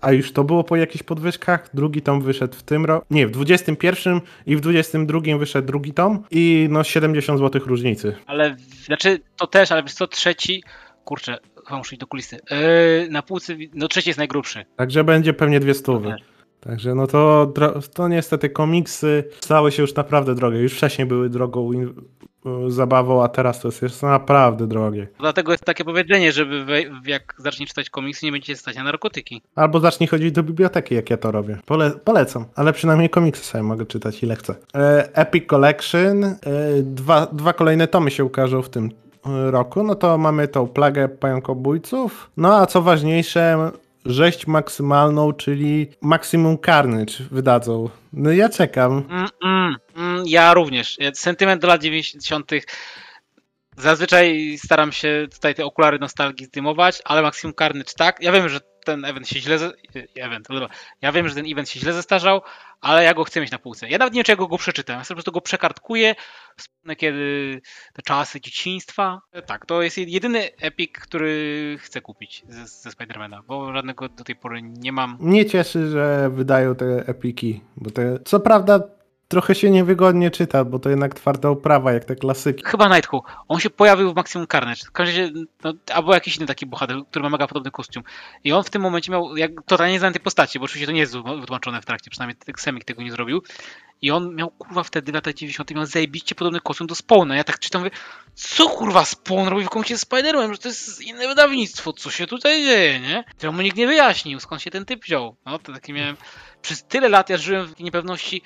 a już to było po jakichś podwyżkach. Drugi tom wyszedł w tym roku. Nie, w 21 i w 22 wyszedł drugi tom i no 70 zł różnicy. Ale, znaczy, to też, ale wiesz co, trzeci, kurczę, chyba muszę iść do kulisy. Yy, na półce, no trzeci jest najgrubszy. Także będzie pewnie dwie stówy. Także no to, to niestety komiksy stały się już naprawdę drogie. Już wcześniej były drogą zabawą, a teraz to jest, jest naprawdę drogie. Dlatego jest takie powiedzenie, żeby we, jak zacznie czytać komiksy, nie będziecie stać na narkotyki. Albo zacznij chodzić do biblioteki, jak ja to robię. Pole polecam, ale przynajmniej komiksy sobie mogę czytać ile chcę. E, Epic Collection. E, dwa, dwa kolejne tomy się ukażą w tym e, roku. No to mamy tą plagę pająkobójców. No a co ważniejsze, rzeź maksymalną, czyli Maximum Carnage wydadzą. No ja czekam. Mm, mm, mm, ja również. Sentyment do lat 90. Zazwyczaj staram się tutaj te okulary nostalgii zdejmować, ale Maximum Carnage tak. Ja wiem, że ten event się źle. Event, ja wiem, że ten event się źle zestarzał, ale ja go chcę mieć na półce. Ja nawet nie wiem, czy ja go, go przeczytam. Ja sobie po prostu go przekartkuję. Wspomnę kiedy te czasy dzieciństwa. Tak, to jest jedyny epic, który chcę kupić ze, ze Spidermana, bo żadnego do tej pory nie mam. Mnie cieszy, że wydają te epiki, bo te, co prawda trochę się niewygodnie czyta, bo to jednak twarda oprawa, jak te klasyki. Chyba Nighthu. On się pojawił w Maximum Carnage. W każdym razie, no, albo jakiś inny taki bohater, który ma mega podobny kostium. I on w tym momencie miał, jak totalnie znany tej postaci, bo oczywiście to nie jest wytłumaczone w trakcie, przynajmniej Semik tego nie zrobił. I on miał, kurwa, wtedy w latach 90. miał zajebiście podobny kostium do Spawna. Ja tak czytam, mówię, co kurwa Spawn robi w komiksie z Spider-Man, że to jest inne wydawnictwo, co się tutaj dzieje, nie? To mu nikt nie wyjaśnił, skąd się ten typ wziął. No, to taki miałem, przez tyle lat ja żyłem w niepewności,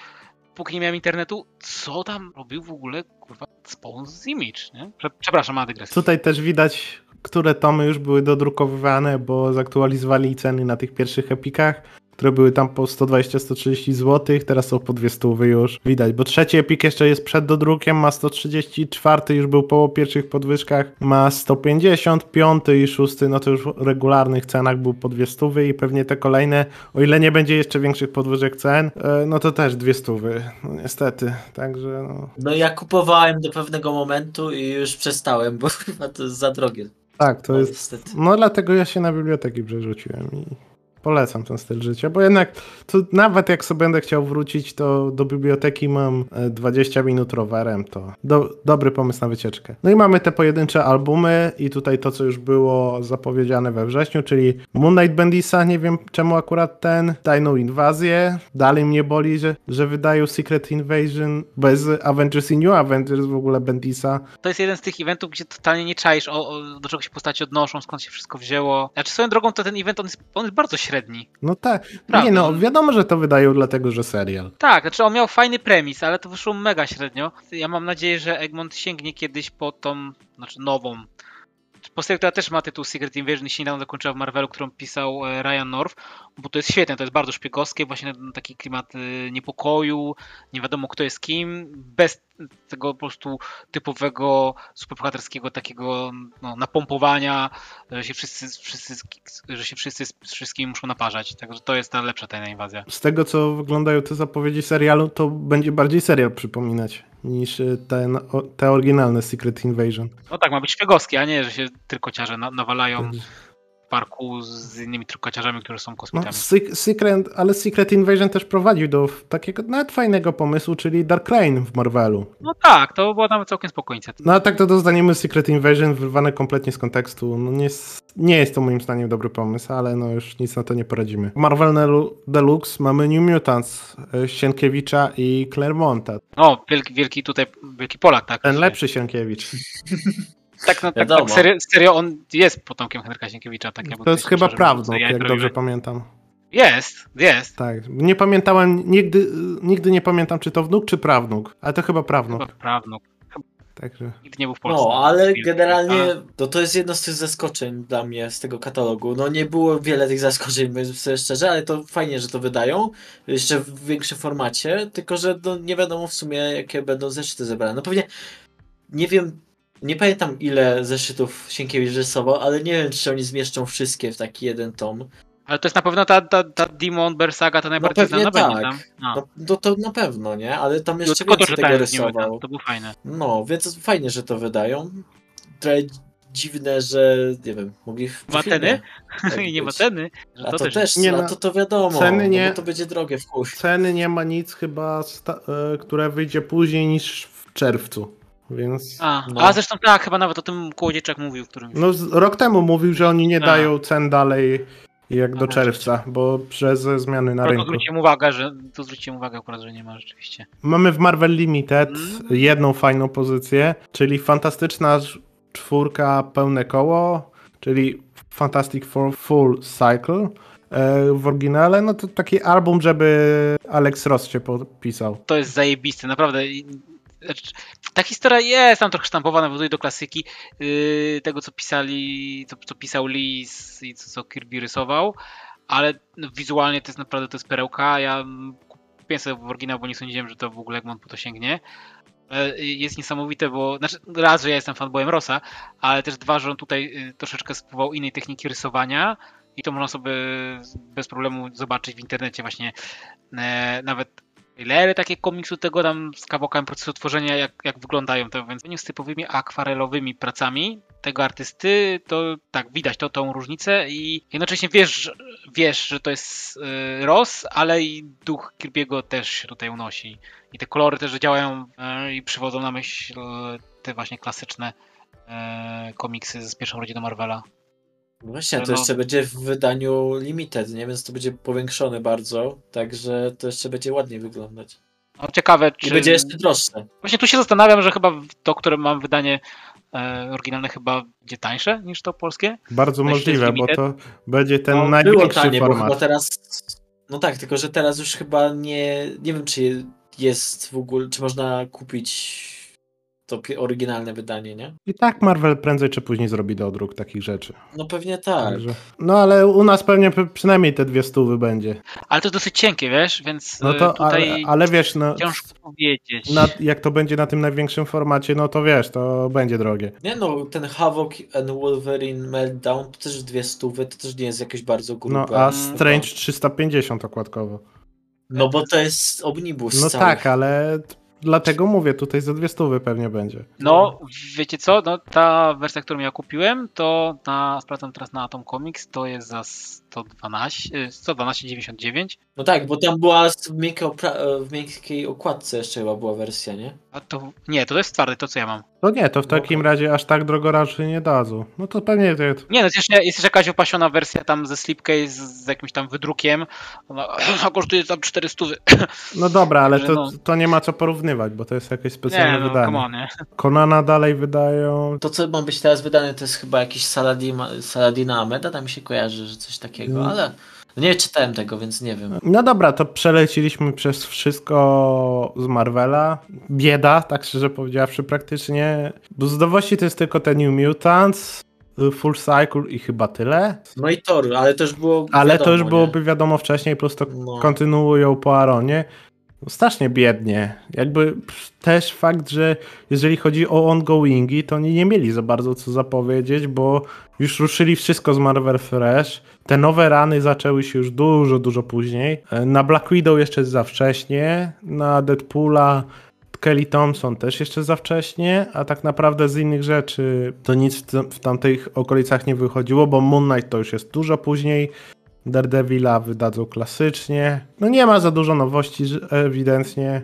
póki nie miałem internetu, co tam robił w ogóle, kurwa, Spawn z Image, nie? Przepraszam, ma dygresję. Tutaj też widać, które tomy już były dodrukowywane, bo zaktualizowali ceny na tych pierwszych epikach które były tam po 120-130 zł, teraz są po 200 już widać, bo trzeci Epic jeszcze jest przed dodrukiem, ma 130, czwarty już był po pierwszych podwyżkach, ma 150, piąty i szósty, no to już w regularnych cenach był po 200 i pewnie te kolejne, o ile nie będzie jeszcze większych podwyżek cen, e, no to też 200, no niestety, także no. No ja kupowałem do pewnego momentu i już przestałem, bo chyba to jest za drogie. Tak, to no, jest, niestety. no dlatego ja się na biblioteki przerzuciłem i polecam ten styl życia, bo jednak to nawet jak sobie będę chciał wrócić, to do biblioteki mam 20 e, minut rowerem, to do, dobry pomysł na wycieczkę. No i mamy te pojedyncze albumy i tutaj to, co już było zapowiedziane we wrześniu, czyli Moon Knight Bendisa, nie wiem czemu akurat ten, Tajną Inwazję, dalej mnie boli, że, że wydają Secret Invasion bez Avengers i New Avengers w ogóle Bendisa. To jest jeden z tych eventów, gdzie totalnie nie czaisz, o, o, do czego się postaci odnoszą, skąd się wszystko wzięło. Znaczy swoją drogą to ten event, on jest, on jest bardzo średni średni. No tak. Nie no, wiadomo, że to wydają dlatego, że serial. Tak, znaczy on miał fajny premis, ale to wyszło mega średnio. Ja mam nadzieję, że Egmont sięgnie kiedyś po tą, znaczy nową Postać, która też ma tytuł Secret Invasion i się niedawno zakończyła w Marvelu, którą pisał e, Ryan North, bo to jest świetne, to jest bardzo szpiegowskie, właśnie taki klimat e, niepokoju, nie wiadomo kto jest kim, bez tego po prostu typowego superbohaterskiego takiego no, napompowania, że się wszyscy, wszyscy, że się wszyscy z wszystkimi muszą naparzać. Także to jest ta lepsza tajna inwazja. Z tego co wyglądają te zapowiedzi serialu, to będzie bardziej serial przypominać niż e, ten, te oryginalne Secret Invasion. No tak, ma być szpiegowski, a nie, że się tylko ciarze nawalają parku z innymi trukaciarzami, którzy są kosmitami. No, Secret, ale Secret Invasion też prowadził do takiego nawet fajnego pomysłu, czyli Dark Reign w Marvelu. No tak, to było nawet całkiem spokojnie. No a tak to dostaniemy Secret Invasion wyrwane kompletnie z kontekstu. No nie, nie jest to moim zdaniem dobry pomysł, ale no już nic na to nie poradzimy. Marvel Deluxe mamy New Mutants, e, Sienkiewicza i Claremonta. O, wielki, wielki tutaj, wielki Polak, tak? Ten lepszy Sienkiewicz. Tak, no, tak, tak serio, serio, on jest potomkiem Henryka Sienkiewicza. Tak, to jest chyba prawdą, jak dobrze pamiętam. Jest, jest. Tak, nie pamiętałem, nigdy, nigdy nie pamiętam, czy to wnuk, czy prawnuk, ale to chyba prawnuk. Chyba prawnuk. Także. Nigdy nie był w Polsce. No, ale generalnie to, to jest jedno z tych zaskoczeń dla mnie z tego katalogu. No nie było wiele tych zaskoczeń, powiedzmy sobie szczerze, ale to fajnie, że to wydają. Jeszcze w większym formacie, tylko że no, nie wiadomo w sumie, jakie będą zeszyty zebrane. No pewnie nie wiem, nie pamiętam ile zeszytów Sienkiewicz rysował, ale nie wiem, czy oni zmieszczą wszystkie w taki jeden tom. Ale to jest na pewno ta, ta, ta Demon Bersaga, ta najbardziej no znana tak. będzie tam. No. No, no. to na pewno, nie? Ale tam jeszcze no, więcej to, tego rysował. to było fajne. No, więc fajnie, że to wydają. Trochę dziwne, że nie wiem, mogli w Wateny? I nie wateny. A to, to też, nie, no, to, to wiadomo, ceny no nie, no to będzie drogie w chuj. Ceny nie ma nic chyba, e, które wyjdzie później niż w czerwcu. Więc, a, no. a zresztą tak, chyba nawet o tym Kołodziejczak mówił, w którymś. No rok temu mówił, że oni nie a. dają cen dalej jak do czerwca, bo przez zmiany na to rynku. Zwróciłem uwagę, że to zwróciłem uwagę akurat, że nie ma rzeczywiście. Mamy w Marvel Limited mm. jedną fajną pozycję, czyli fantastyczna czwórka pełne koło, czyli Fantastic Four Full Cycle e, w oryginale, no to taki album, żeby Alex Ross się podpisał. To jest zajebiste, naprawdę ta historia jest tam trochę sztampowana, nawiązuje do klasyki yy, tego, co pisali, co, co pisał Lee i co, co Kirby rysował, ale no, wizualnie to jest naprawdę to jest perełka. Ja kupiłem sobie w oryginał, bo nie sądziłem, że to w ogóle Egmont po to sięgnie. Jest niesamowite, bo znaczy raz, że ja jestem fanboyem Rosa, ale też dwa, że on tutaj y, troszeczkę spróbował innej techniki rysowania i to można sobie bez problemu zobaczyć w internecie właśnie e, nawet trailery takie komiksu tego tam z kawałkami procesu tworzenia, jak, jak wyglądają to, więc z typowymi akwarelowymi pracami tego artysty, to tak, widać to, tą różnicę i jednocześnie wiesz, wiesz, że to jest y, Ross, ale i duch Kirby'ego też się tutaj unosi. I te kolory też działają y, i przywodzą na myśl y, te właśnie klasyczne y, komiksy z pierwszą rodziną Marvela. No Właśnie, to No. jeszcze będzie w wydaniu limited, nie? Więc to będzie powiększone bardzo, także to jeszcze będzie ładniej wyglądać. No, ciekawe, I czy... będzie jeszcze droższe. Właśnie tu się zastanawiam, że chyba to, które mam wydanie e, oryginalne chyba będzie tańsze niż to polskie. Bardzo Myślę, możliwe, bo to będzie ten No, było największy tanie, bo format. chyba teraz... No tak, tylko że teraz już chyba nie... Nie wiem, czy jest w ogóle... Czy można kupić to oryginalne wydanie, nie? I tak Marvel prędzej czy później zrobi dodruk takich rzeczy. No pewnie tak. Także... No ale u nas pewnie przynajmniej te dwie stówy będzie. Ale to dosyć cienkie, wiesz, więc No e, to, tutaj ale, ale wiesz, no, ciężko powiedzieć. na, jak to będzie na tym największym formacie, no to wiesz, to będzie drogie. Nie no, ten Havoc and Wolverine Meltdown to też dwie stówy, to też nie jest jakieś bardzo grube. No a Mm. Strange 350 okładkowo. No bo to jest omnibus No cały. tak, ale dlatego mówię, tutaj za dwie stówy pewnie będzie. No, wiecie co, no, ta wersja, którą ja kupiłem, to na, sprawdzam teraz na Atom Comics, to jest za 112, e, 112,99. No tak, bo tam była w miękkiej, opra- w miękkiej okładce jeszcze chyba była wersja, nie? A to, nie, to jest twardy, to co ja mam. To nie, to w takim razie aż tak drogo raczej nie dadzą. No to pewnie to, Nie, no jest jeszcze, jest jeszcze jakaś opasiona wersja tam ze slipcase z, z jakimś tam wydrukiem, ona a kosztuje tam 400. No dobra, ale to, no. to nie ma co porównywać, bo to jest jakieś Nie, specjalne no, wydanie. come on, nie? Konana dalej wydają. To co ma być teraz wydane to jest chyba jakiś Saladima, Saladina Ameda, tam mi się kojarzy, że coś takiego, Mm. ale nie czytałem tego, więc nie wiem. No dobra, to przeleciliśmy przez wszystko z Marvela. Bieda, tak szczerze powiedziawszy, praktycznie. Bo z nowości to jest tylko ten New Mutants, Full Cycle i chyba tyle. No i Thor, ale to już było Ale wiadomo, to już nie? byłoby wiadomo wcześniej, plus to No. kontynuują po Aaronie. No, Strasznie biednie. Jakby też fakt, że jeżeli chodzi o ongoingi, to oni nie mieli za bardzo co zapowiedzieć, bo już ruszyli wszystko z Marvel Fresh. Te nowe rany zaczęły się już dużo, dużo później. E, Na Black Widow jeszcze za wcześnie, na Deadpoola Kelly Thompson też jeszcze za wcześnie, a tak naprawdę z innych rzeczy to nic w, w tamtych okolicach nie wychodziło, bo Moon Knight to już jest dużo później. Daredevila wydadzą klasycznie. No nie ma za dużo nowości ewidentnie.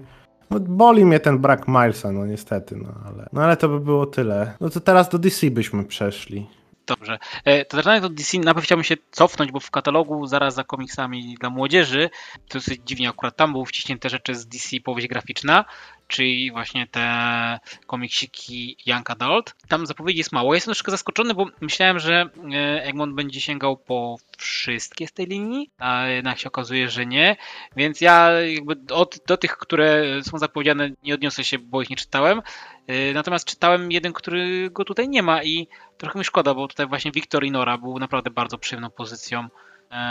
No, boli mnie ten brak Milesa, no niestety, no ale, no ale to by było tyle. No to teraz do DC byśmy przeszli. Dobrze. E, To zaczynając od DC, najpierw chciałbym się cofnąć, bo w katalogu zaraz za komiksami dla młodzieży, to dosyć dziwnie akurat tam były wciśnięte rzeczy z DC powieść graficzna, czyli właśnie te komiksiki Young Adult. Tam zapowiedzi jest mało. Jestem troszkę zaskoczony, bo myślałem, że e, Egmont będzie sięgał po wszystkie z tej linii, a jednak się okazuje, że nie. Więc ja jakby od, do tych, które są zapowiedziane, nie odniosę się, bo ich nie czytałem. E, Natomiast czytałem jeden, który go tutaj nie ma i trochę mi szkoda, bo tutaj właśnie Victor Inora był naprawdę bardzo przyjemną pozycją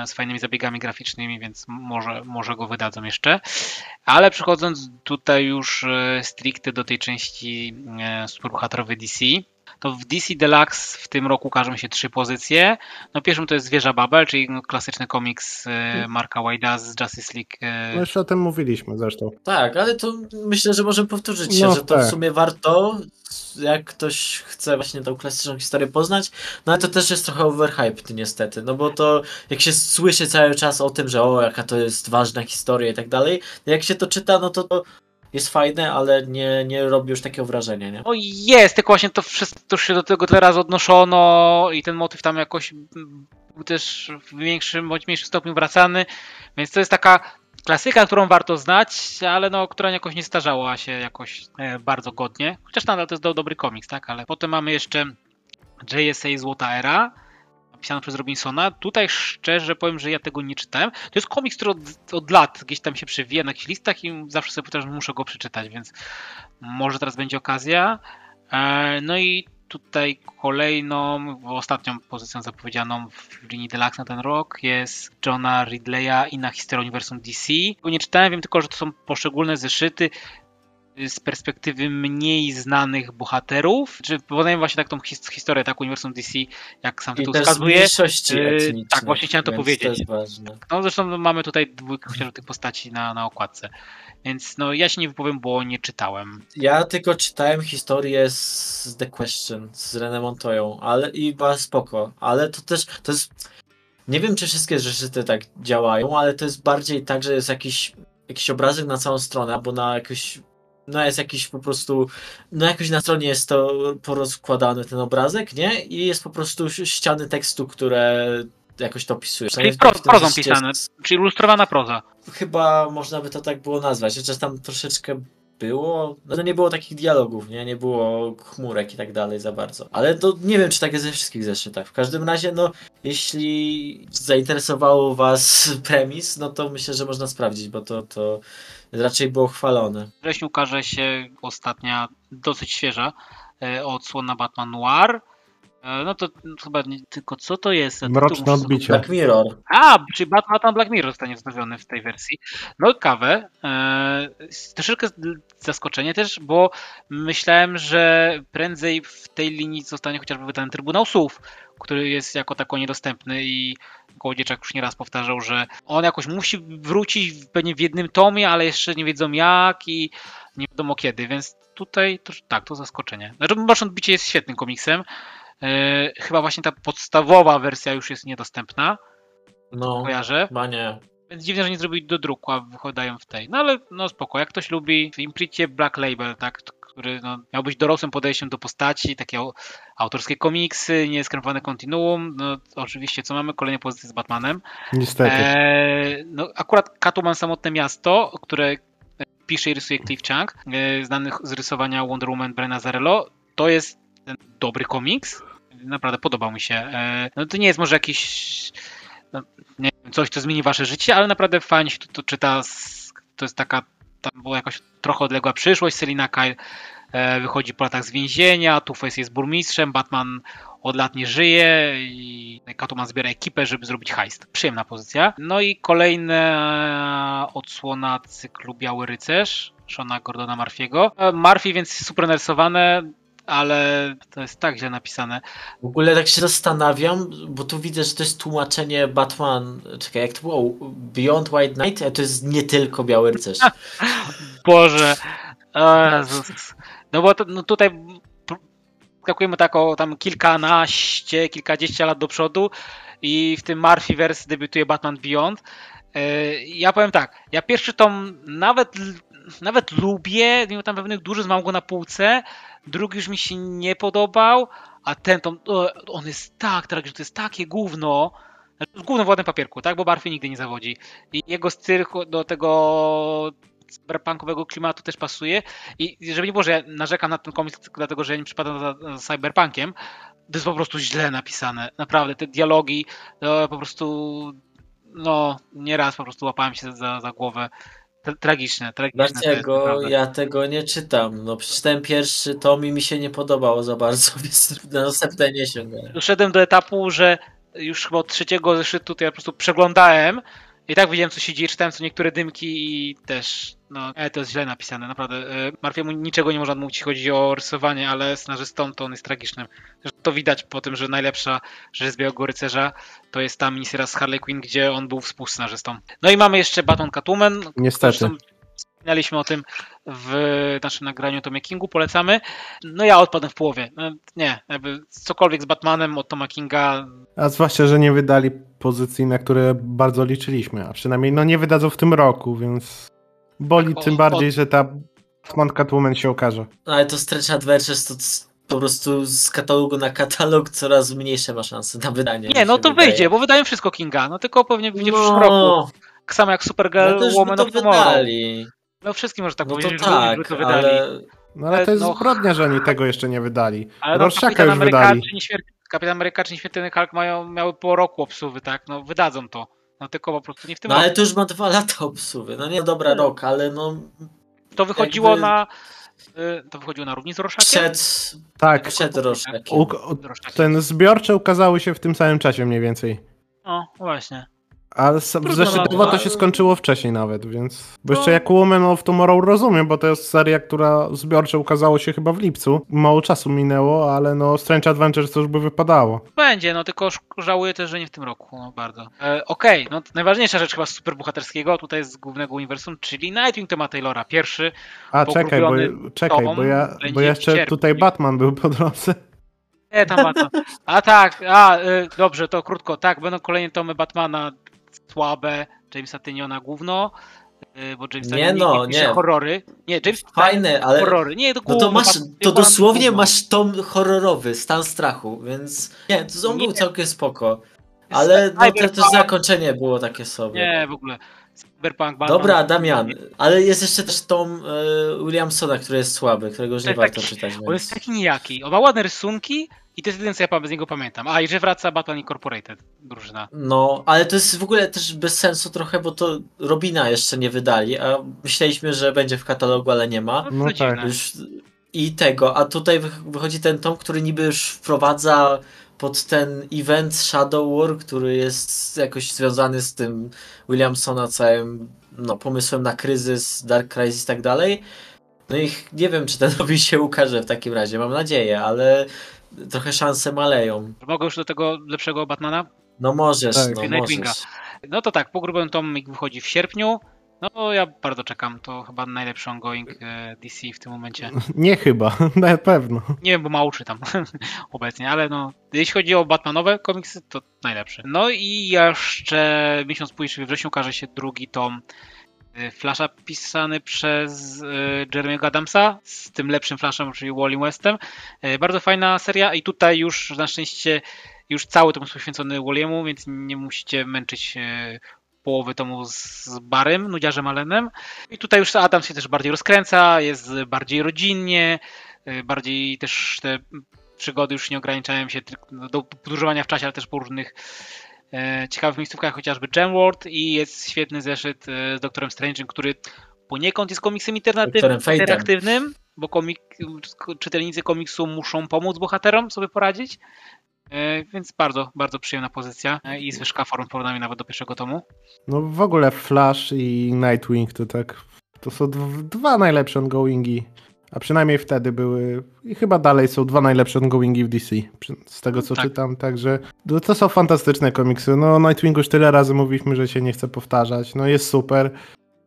z fajnymi zabiegami graficznymi, więc może, może go wydadzą jeszcze. Ale przechodząc tutaj już e, stricte do tej części e, superbohaterowej DC, to w DC Deluxe w tym roku ukażą się trzy pozycje. No pierwszym to jest Zwierza Babel, czyli no, klasyczny komiks e, Marka Waida z Justice League. e, No już o tym mówiliśmy zresztą. Tak, ale to myślę, że możemy powtórzyć się, No że to tak. w sumie warto, jak ktoś chce właśnie tą klasyczną historię poznać, no ale to też jest trochę overhyped niestety, no bo to jak się słyszy cały czas o tym, że o, jaka to jest ważna historia i tak dalej, jak się to czyta, no to to jest fajne, ale nie, nie robi już takiego wrażenia, nie? No jest, tylko właśnie to wszystko się do tego teraz odnoszono i ten motyw tam jakoś był też w większym bądź mniejszym stopniu wracany, więc to jest taka klasyka, którą warto znać, ale no, która jakoś nie starzała się jakoś e, bardzo godnie, chociaż nadal to jest do, dobry komiks, tak, ale potem mamy jeszcze JSA Złota Era, napisany przez Robinsona. Tutaj szczerze powiem, że ja tego nie czytałem. To jest komiks, który od, od lat gdzieś tam się przewija na jakichś listach i zawsze sobie powtarzam, że muszę go przeczytać, więc może teraz będzie okazja. E, No i tutaj kolejną, ostatnią pozycją zapowiedzianą w linii Deluxe na ten rok jest Johna Ridleya i na historię uniwersum DC. Go nie czytałem, wiem tylko, że to są poszczególne zeszyty. Z perspektywy mniej znanych bohaterów, czy podaję właśnie tak tą his historię, tak uniwersum DC, jak sam tytuł wskazuje. Yy, tak, właśnie chciałem to powiedzieć. To jest ważne. No zresztą mamy tutaj dwójkę chociażby tych postaci na, na okładce. Więc no ja się nie wypowiem, bo nie czytałem. Ja tylko czytałem historię z The Question, z René Montoyą, ale i była spoko, ale to też, to jest, nie wiem czy wszystkie zeszyty tak działają, ale to jest bardziej tak, że jest jakiś, jakiś obrazek na całą stronę, albo na jakiś, no jest jakiś po prostu, no jakoś na stronie jest to porozkładany ten obrazek, nie? I jest po prostu ściany tekstu, które jakoś to opisują. Czyli pro, prozą pisane, czyli ilustrowana proza. Chyba można by to tak było nazwać, chociaż tam troszeczkę było, no nie było takich dialogów, nie, nie było chmurek i tak dalej za bardzo. Ale to nie wiem, czy tak jest ze wszystkich zeszytach. W każdym razie, no, jeśli zainteresowało was premis, no to myślę, że można sprawdzić, bo to, to raczej było chwalone. W wrześniu ukaże się ostatnia, dosyć świeża e, odsłona Batman Noir. E, No to chyba nie, tylko co to jest? Mroczne sobie- odbicie. Black Mirror. A, czyli Batman Black Mirror zostanie wznowiony w tej wersji. No kawę. E, troszeczkę zaskoczenie też, bo myślałem, że prędzej w tej linii zostanie chociażby wydany Trybunał Słów, który jest jako tako niedostępny i Kołodziejczak już nieraz powtarzał, że on jakoś musi wrócić w- pewnie w jednym tomie, ale jeszcze nie wiedzą jak i nie wiadomo kiedy, więc tutaj to, tak, to zaskoczenie. Znaczy, Mroczne Odbicie jest świetnym komiksem. E, chyba właśnie ta podstawowa wersja już jest niedostępna No, kojarzę. chyba nie. Więc dziwne, że nie zrobili do druku, a wychodają w tej. No ale no spoko, jak ktoś lubi w Impricie Black Label, tak, który no, miał być dorosłym podejściem do postaci, takie au- autorskie komiksy, nieskrępowane kontinuum, no oczywiście co mamy? Kolejne pozycje z Batmanem. Niestety. Eee, no akurat Catwoman Samotne Miasto, które pisze i rysuje Cliff Chang, e, znany z rysowania Wonder Woman Brena Zarello, to jest ten dobry komiks. Naprawdę podobał mi się. E, no to nie jest może jakiś no, nie wiem, coś, co zmieni wasze życie, ale naprawdę fajnie się to, to czyta. z- To jest taka tam była jakaś trochę odległa przyszłość. Selina Kyle e, wychodzi po latach z więzienia, Two-Face jest burmistrzem, Batman od lat nie żyje i Catwoman zbiera ekipę, żeby zrobić heist. Przyjemna pozycja. No i kolejna odsłona cyklu Biały Rycerz, Shona Gordona Murphy'ego. E, Murphy więc super narysowane, ale to jest tak źle napisane. W ogóle tak się zastanawiam, bo tu widzę, że to jest tłumaczenie Batman, czekaj, jak to było? Beyond White Knight, a to jest nie tylko Biały Rycerz. Boże. Jezus. No bo to, no tutaj skakujemy tak o tam kilkanaście, kilkadziesiąt lat do przodu i w tym Murphyverse debiutuje Batman Beyond. Yy, Ja powiem tak, ja pierwszy tom nawet, nawet lubię, mimo tam pewnych dużych mam go na półce, drugi już mi się nie podobał, a ten tom, o, on jest tak tragiczny, to jest takie gówno, znaczy, to gówno w ładnym papierku, tak, bo Murphy nigdy nie zawodzi. I jego styl do tego cyberpunkowego klimatu też pasuje. I żeby nie było, że ja narzekam na ten komiks dlatego, że ja nie przypadam za, cyberpunkiem, to jest po prostu źle napisane. Naprawdę, te dialogi po prostu no, nieraz po prostu łapałem się za, za głowę. Tra- Tragiczne, tragiczne. Dlaczego ja tego nie czytam? No przeczytałem pierwszy tom i mi się nie podobało za bardzo, więc na następne nie sięgałem. Doszedłem do etapu, że już chyba od trzeciego zeszytu to ja po prostu przeglądałem i tak wiedziałem, co się dzieje, czytałem co niektóre dymki i też, no, ale to jest źle napisane, naprawdę. E, Marfiemu niczego nie można mówić, jeśli chodzi o rysowanie, ale scenarzystą to on jest tragicznym. To widać po tym, że najlepsza rzecz z Białego Rycerza to jest ta miniseria z Harley Quinn, gdzie on był współscenarzystą. No i mamy jeszcze Batman Catwoman. Niestety. Wspominaliśmy o tym w naszym nagraniu Tomie Kingu, polecamy. No ja odpadłem w połowie. No, nie, jakby cokolwiek z Batmanem od Toma Kinga, A zwłaszcza, że nie wydali pozycji, na które bardzo liczyliśmy, a przynajmniej no nie wydadzą w tym roku, więc boli Tak, tym o- bardziej, że ta Batman Catwoman się okaże. No, ale to Stretch Adventures to po prostu z katalogu na katalog coraz mniejsze ma szanse na wydanie. Nie, no to wydaje. wyjdzie, bo wydają wszystko Kinga. No tylko pewnie wyjdzie w no, przyszłym roku. Tak samo jak No Supergirl, to by Woman to of Tomorrow. wydali. No wszystkim może tak No to powiedzieć, tak, żeby to wydali. ale No ale to jest No. zbrodnia, że oni tego jeszcze nie wydali. Ale no, Rorschaka Kapitan już Ameryka wydali. czy Nieśmiertelny, Kapitan Ameryka czy Nieśmiertelny Hulk mają, miały po roku obsuwy, tak? No wydadzą to. No tylko po prostu nie w tym no roku. ale to już ma dwa lata obsuwy. No nie, dobra, rok, ale no To wychodziło jakby- na... y, To wychodziło na równi z Rorschakiem? przed, Tak, przed u, Rorschakiem. ten zbiorcze ukazały się w tym samym czasie mniej więcej. No właśnie. Ale zeszytowo no, to się skończyło wcześniej nawet, więc... Bo jeszcze No. jak Woman of Tomorrow rozumiem, bo to jest seria, która zbiorczo ukazało się chyba w lipcu. Mało czasu minęło, ale no Strange Adventures to już by wypadało. Będzie, no tylko żałuję też, że nie w tym roku, no bardzo. E, Okej, no to najważniejsza rzecz chyba superbohaterskiego tutaj z głównego uniwersum, czyli Nightwing Toma Taylora. Pierwszy, A czekaj, bo, czekaj, bo ja, bo jeszcze tutaj Batman był po drodze. Nie, tam Batman. A tak, a y, dobrze, to krótko. Tak, będą kolejne tomy Batmana słabe, Jamesa Tyniona gówno. y, Bo James Nie Tynion no, pisze nie. horrory. Nie, James Fajne, Tynion ale- horrory. Nie, to No to masz, to dosłownie masz tom horrorowy, stan strachu, więc nie, to on Nie. był całkiem spoko. Ale no, to, to zakończenie było takie sobie. Nie, w ogóle. Cyberpunk, Batman. Dobra, Damian, ale jest jeszcze też tom e, Williamsona, który jest słaby, którego już nie Tak, warto taki- czytać. On jest Więc... taki nijaki. On ma ładne rysunki i to jest jedyne, co ja z niego pamiętam. A, i że wraca Batman Incorporated drużyna. No, ale to jest w ogóle też bez sensu trochę, bo to Robina jeszcze nie wydali, a myśleliśmy, że będzie w katalogu, ale nie ma. No, No tak. Już I tego, a tutaj wych- wychodzi ten tom, który niby już wprowadza pod ten event Shadow War, który jest jakoś związany z tym Williamsona całym no, pomysłem na kryzys, Dark Crisis i tak dalej. No i nie wiem, czy ten Robin się ukaże w takim razie, mam nadzieję, ale trochę szanse maleją. Mogę już do tego lepszego Batmana? No możesz, Tak. no możesz. No to tak, pogrubem tomik wychodzi w sierpniu. No ja bardzo czekam, to chyba najlepszy ongoing e, DC w tym momencie. Nie chyba, na pewno. Nie wiem, bo mało czytam obecnie, ale no, jeśli chodzi o Batmanowe komiksy, to najlepszy. No i jeszcze miesiąc później, czyli we wrześniu, ukaże się drugi tom y, Flasha pisany przez y, Jeremy'ego Adamsa z tym lepszym Flashem, czyli Wally Westem. Bardzo fajna seria i tutaj już na szczęście już cały tom jest poświęcony Walliemu, więc nie musicie męczyć połowy tomu z Barym, nudziarzem Allenem. I tutaj już Adams się też bardziej rozkręca, jest bardziej rodzinnie, y, bardziej też te przygody już nie ograniczają się tylko do podróżowania w czasie, ale też po różnych e, ciekawych miejscówkach, chociażby Gemworld i jest świetny zeszyt e, z Doktorem Strange'em, który poniekąd jest komiksem interaktywnym bo komik, czytelnicy komiksu muszą pomóc bohaterom sobie poradzić. E, Więc bardzo, bardzo przyjemna pozycja e, i zwyżka form w porównaniu nawet do pierwszego tomu. No w ogóle Flash i Nightwing to tak, to są dw- dwa najlepsze ongoingi. A przynajmniej wtedy były i chyba dalej są dwa najlepsze ongoingi w DC. Z tego co Tak. czytam, także no, to są fantastyczne komiksy. No o Nightwingu już tyle razy mówiliśmy, że się nie chce powtarzać. No jest super.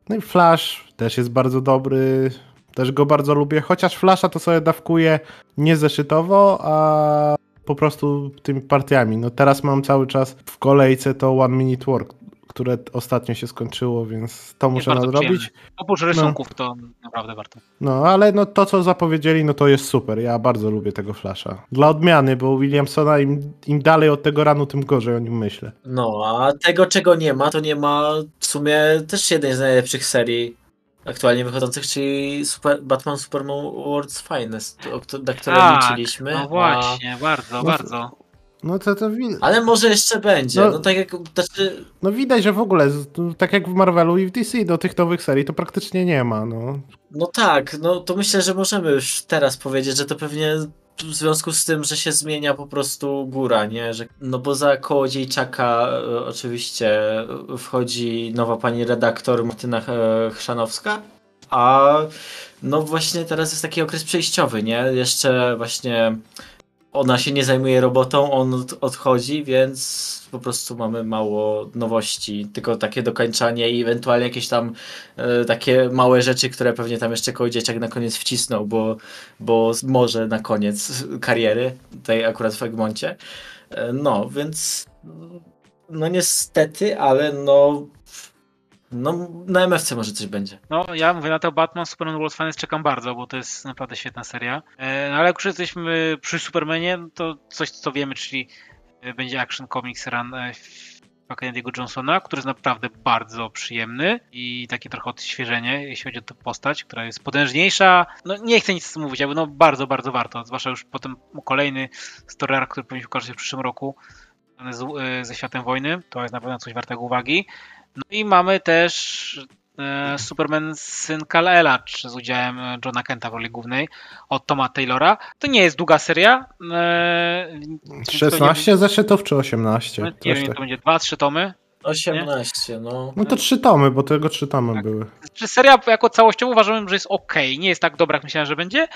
No i Flash też jest bardzo dobry. Też go bardzo lubię, chociaż Flasha to sobie dawkuję nie zeszytowo, a po prostu tymi partiami. No teraz mam cały czas w kolejce to One Minute Work, które ostatnio się skończyło, więc to muszę nadrobić. Oprócz rysunków to naprawdę warto. No, ale no to, co zapowiedzieli, no to jest super. Ja bardzo lubię tego Flasha. Dla odmiany, bo Williamsona im, im dalej od tego ranu, tym gorzej o nim myślę. No, a tego czego nie ma, to nie ma w sumie też jednej z najlepszych serii aktualnie wychodzących, czyli Super, Batman Superman World's Finest, o, kto- na które Tak, liczyliśmy. No a- właśnie, bardzo, No, bardzo. No to, to wi- Ale może jeszcze będzie. No- No, tak jak. Znaczy, no widać, że w ogóle, tak jak w Marvelu i w DC, do tych nowych serii to praktycznie nie ma. No. no tak, no to myślę, że możemy już teraz powiedzieć, że to pewnie w związku z tym, że się zmienia po prostu góra, nie? Że, no bo za Kołodziejczaka e, oczywiście e, wchodzi nowa pani redaktor Martyna e, Chrzanowska, a no właśnie teraz jest taki okres przejściowy, nie? Jeszcze właśnie ona się nie zajmuje robotą, on od- odchodzi, więc po prostu mamy mało nowości, tylko takie dokończanie i ewentualnie jakieś tam e, takie małe rzeczy, które pewnie tam jeszcze Kołodziejczak na koniec wcisnął, bo, bo może na koniec kariery, tutaj akurat w Egmoncie. E, No, więc no niestety, ale no no na MFC może coś będzie. No, ja mówię na to Batman, Superman World Finest czekam bardzo, bo to jest naprawdę świetna seria. E, no ale jak już jesteśmy przy Supermanie, to coś, co wiemy, czyli e, będzie Action Comics Run e, Kennedy'ego Johnsona, który jest naprawdę bardzo przyjemny i takie trochę odświeżenie, jeśli chodzi o tę postać, która jest potężniejsza. No nie chcę nic mówić, ale no bardzo, bardzo warto, zwłaszcza już potem kolejny story arc, który powinien ukazać się w przyszłym roku ze Światem Wojny, to jest na pewno coś wartego uwagi. No i mamy też e, Superman Syn Kal-Ela, czy z udziałem Johna Kenta w roli głównej od Toma Taylora. To nie jest długa seria. E, więc to 16 zeszytów czy 18? Nie, nie wiem, tak. to będzie 2-3 tomy. 18, no. No to trzy tomy, bo tego trzy tomy Tak. były. Czy seria jako całościowo uważałem, że jest ok. Nie jest tak dobra, jak myślałem, że będzie.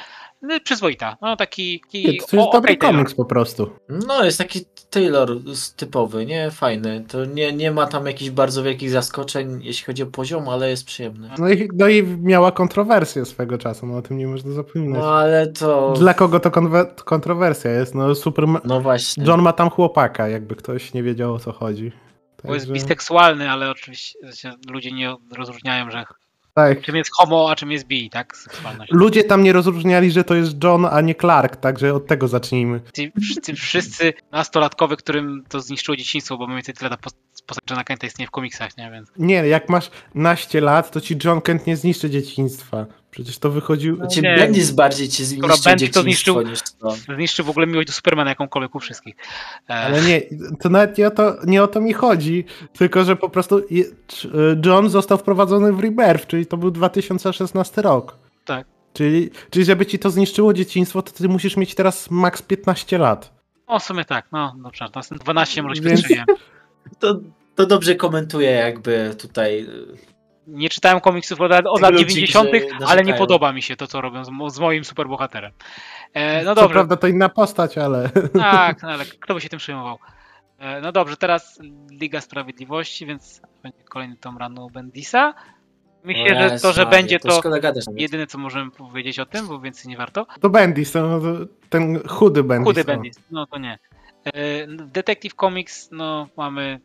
No, przyzwoita. No taki. taki Nie, to jest o- dobry Taylor. komiks po prostu. No, jest taki Taylor z- typowy, nie? Fajny. To nie, nie ma tam jakichś bardzo wielkich zaskoczeń, jeśli chodzi o poziom, ale jest przyjemny. No i, no i miała kontrowersję swego czasu, no o tym nie można zapominać. No ale to. Dla kogo to kontrowersja jest? No super. No właśnie. John ma tam chłopaka, jakby ktoś nie wiedział o co chodzi. Bo jest biseksualny, ale oczywiście ludzie nie rozróżniają, że Tak. czym jest homo, a czym jest bi, tak? Seksualność. Ludzie tam nie rozróżniali, że to jest John, a nie Clark, także od tego zacznijmy. Ci wszyscy, wszyscy nastolatkowie, którym to zniszczyło dzieciństwo, bo mniej więcej tyle ta pos- postać Johna Kenta istnieje w komiksach, nie? Więc Nie, jak masz naście lat, to ci John Kent nie zniszczy dzieciństwa. Przecież to wychodził... Znaczy, Nie. Bendis bardziej ci zniszczył Bendis to zniszczył- niż to. zniszczy w ogóle miłość do Supermana jakąkolwiek u wszystkich. E, Ale nie, to nawet nie o to, nie o to mi chodzi, tylko że po prostu c- John został wprowadzony w Rebirth, czyli to był 2016 rok. Tak. Czyli, czyli żeby ci to zniszczyło dzieciństwo, to ty musisz mieć teraz maks 15 lat. O, w sumie tak, no dobrze, to jest 12 może Więc-. To, to dobrze komentuje jakby tutaj. Nie czytałem komiksów od, lat- od lat ludzi, 90., którzy ale nie podoba mi się to, co robią z, z moim superbohaterem. E, no Co dobrze, prawda to inna postać, ale... tak, no ale kto by się tym przejmował? E, no dobrze, teraz Liga Sprawiedliwości, więc będzie kolejny tom ranu Bendisa. Myślę, że to, że będzie to jedyne, co możemy powiedzieć o tym, bo więcej nie warto. To Bendis, to, to ten chudy Bendis. Chudy no. Bendis, no to nie. E, Detective Comics, no mamy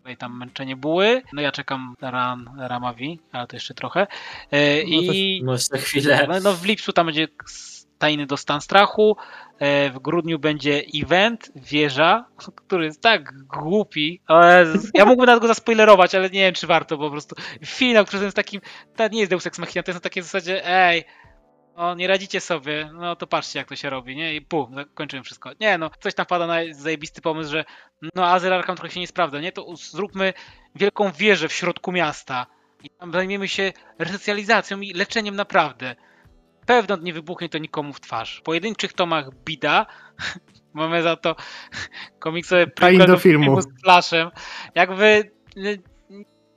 tutaj tam męczenie buły. No ja czekam na ran Ramavi, ale to jeszcze trochę. E, I No chwilę. no, no w lipcu tam będzie tajny do stan strachu. E, W grudniu będzie event Wieża, który jest tak głupi. Ja mógłbym nawet go zaspoilerować, ale nie wiem, czy warto, bo po prostu finał, który jest takim, to nie jest Deus Ex Machina, to jest na takiej zasadzie, ej, o, nie radzicie sobie, no to patrzcie, jak to się robi, nie? I pum, zakończyłem wszystko. Nie, no, coś tam pada na zajebisty pomysł, że no Azyl Arkham trochę się nie sprawdza, nie? To zróbmy wielką wieżę w środku miasta i tam zajmiemy się resocjalizacją i leczeniem naprawdę. Pewno nie wybuchnie to nikomu w twarz. W pojedynczych tomach bida, mamy za to komiksowe prequel do filmu. z Flashem. Jakby y,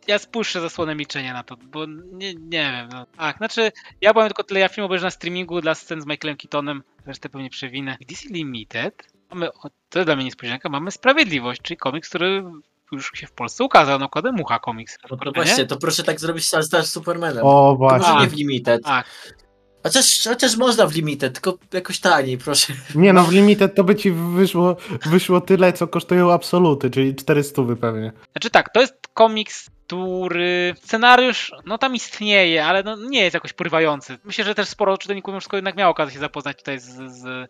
ja spuszczę zasłonę milczenia na to, bo nie, nie wiem. No. Tak, znaczy ja byłem tylko tyle, ja film obejrzę na streamingu dla scen z Michaelem Keatonem, resztę pewnie przewinę. W DC Limited mamy, to jest dla mnie niespodzianka, mamy Sprawiedliwość, czyli komiks, który już się w Polsce ukazał, nakładem Mucha komiks. No to Nie? właśnie, to proszę tak zrobić z Supermanem. O, To właśnie. może A. nie w Limited. Tak. Chociaż, chociaż można w Limited, tylko jakoś taniej, proszę. Nie no, w Limited to by ci wyszło, wyszło tyle, co kosztują absoluty, czyli 400 pewnie. Znaczy tak, to jest komiks, który scenariusz, no tam istnieje, ale no nie jest jakoś porywający. Myślę, że też sporo czytelników już jednak miało okazję się zapoznać tutaj z, z,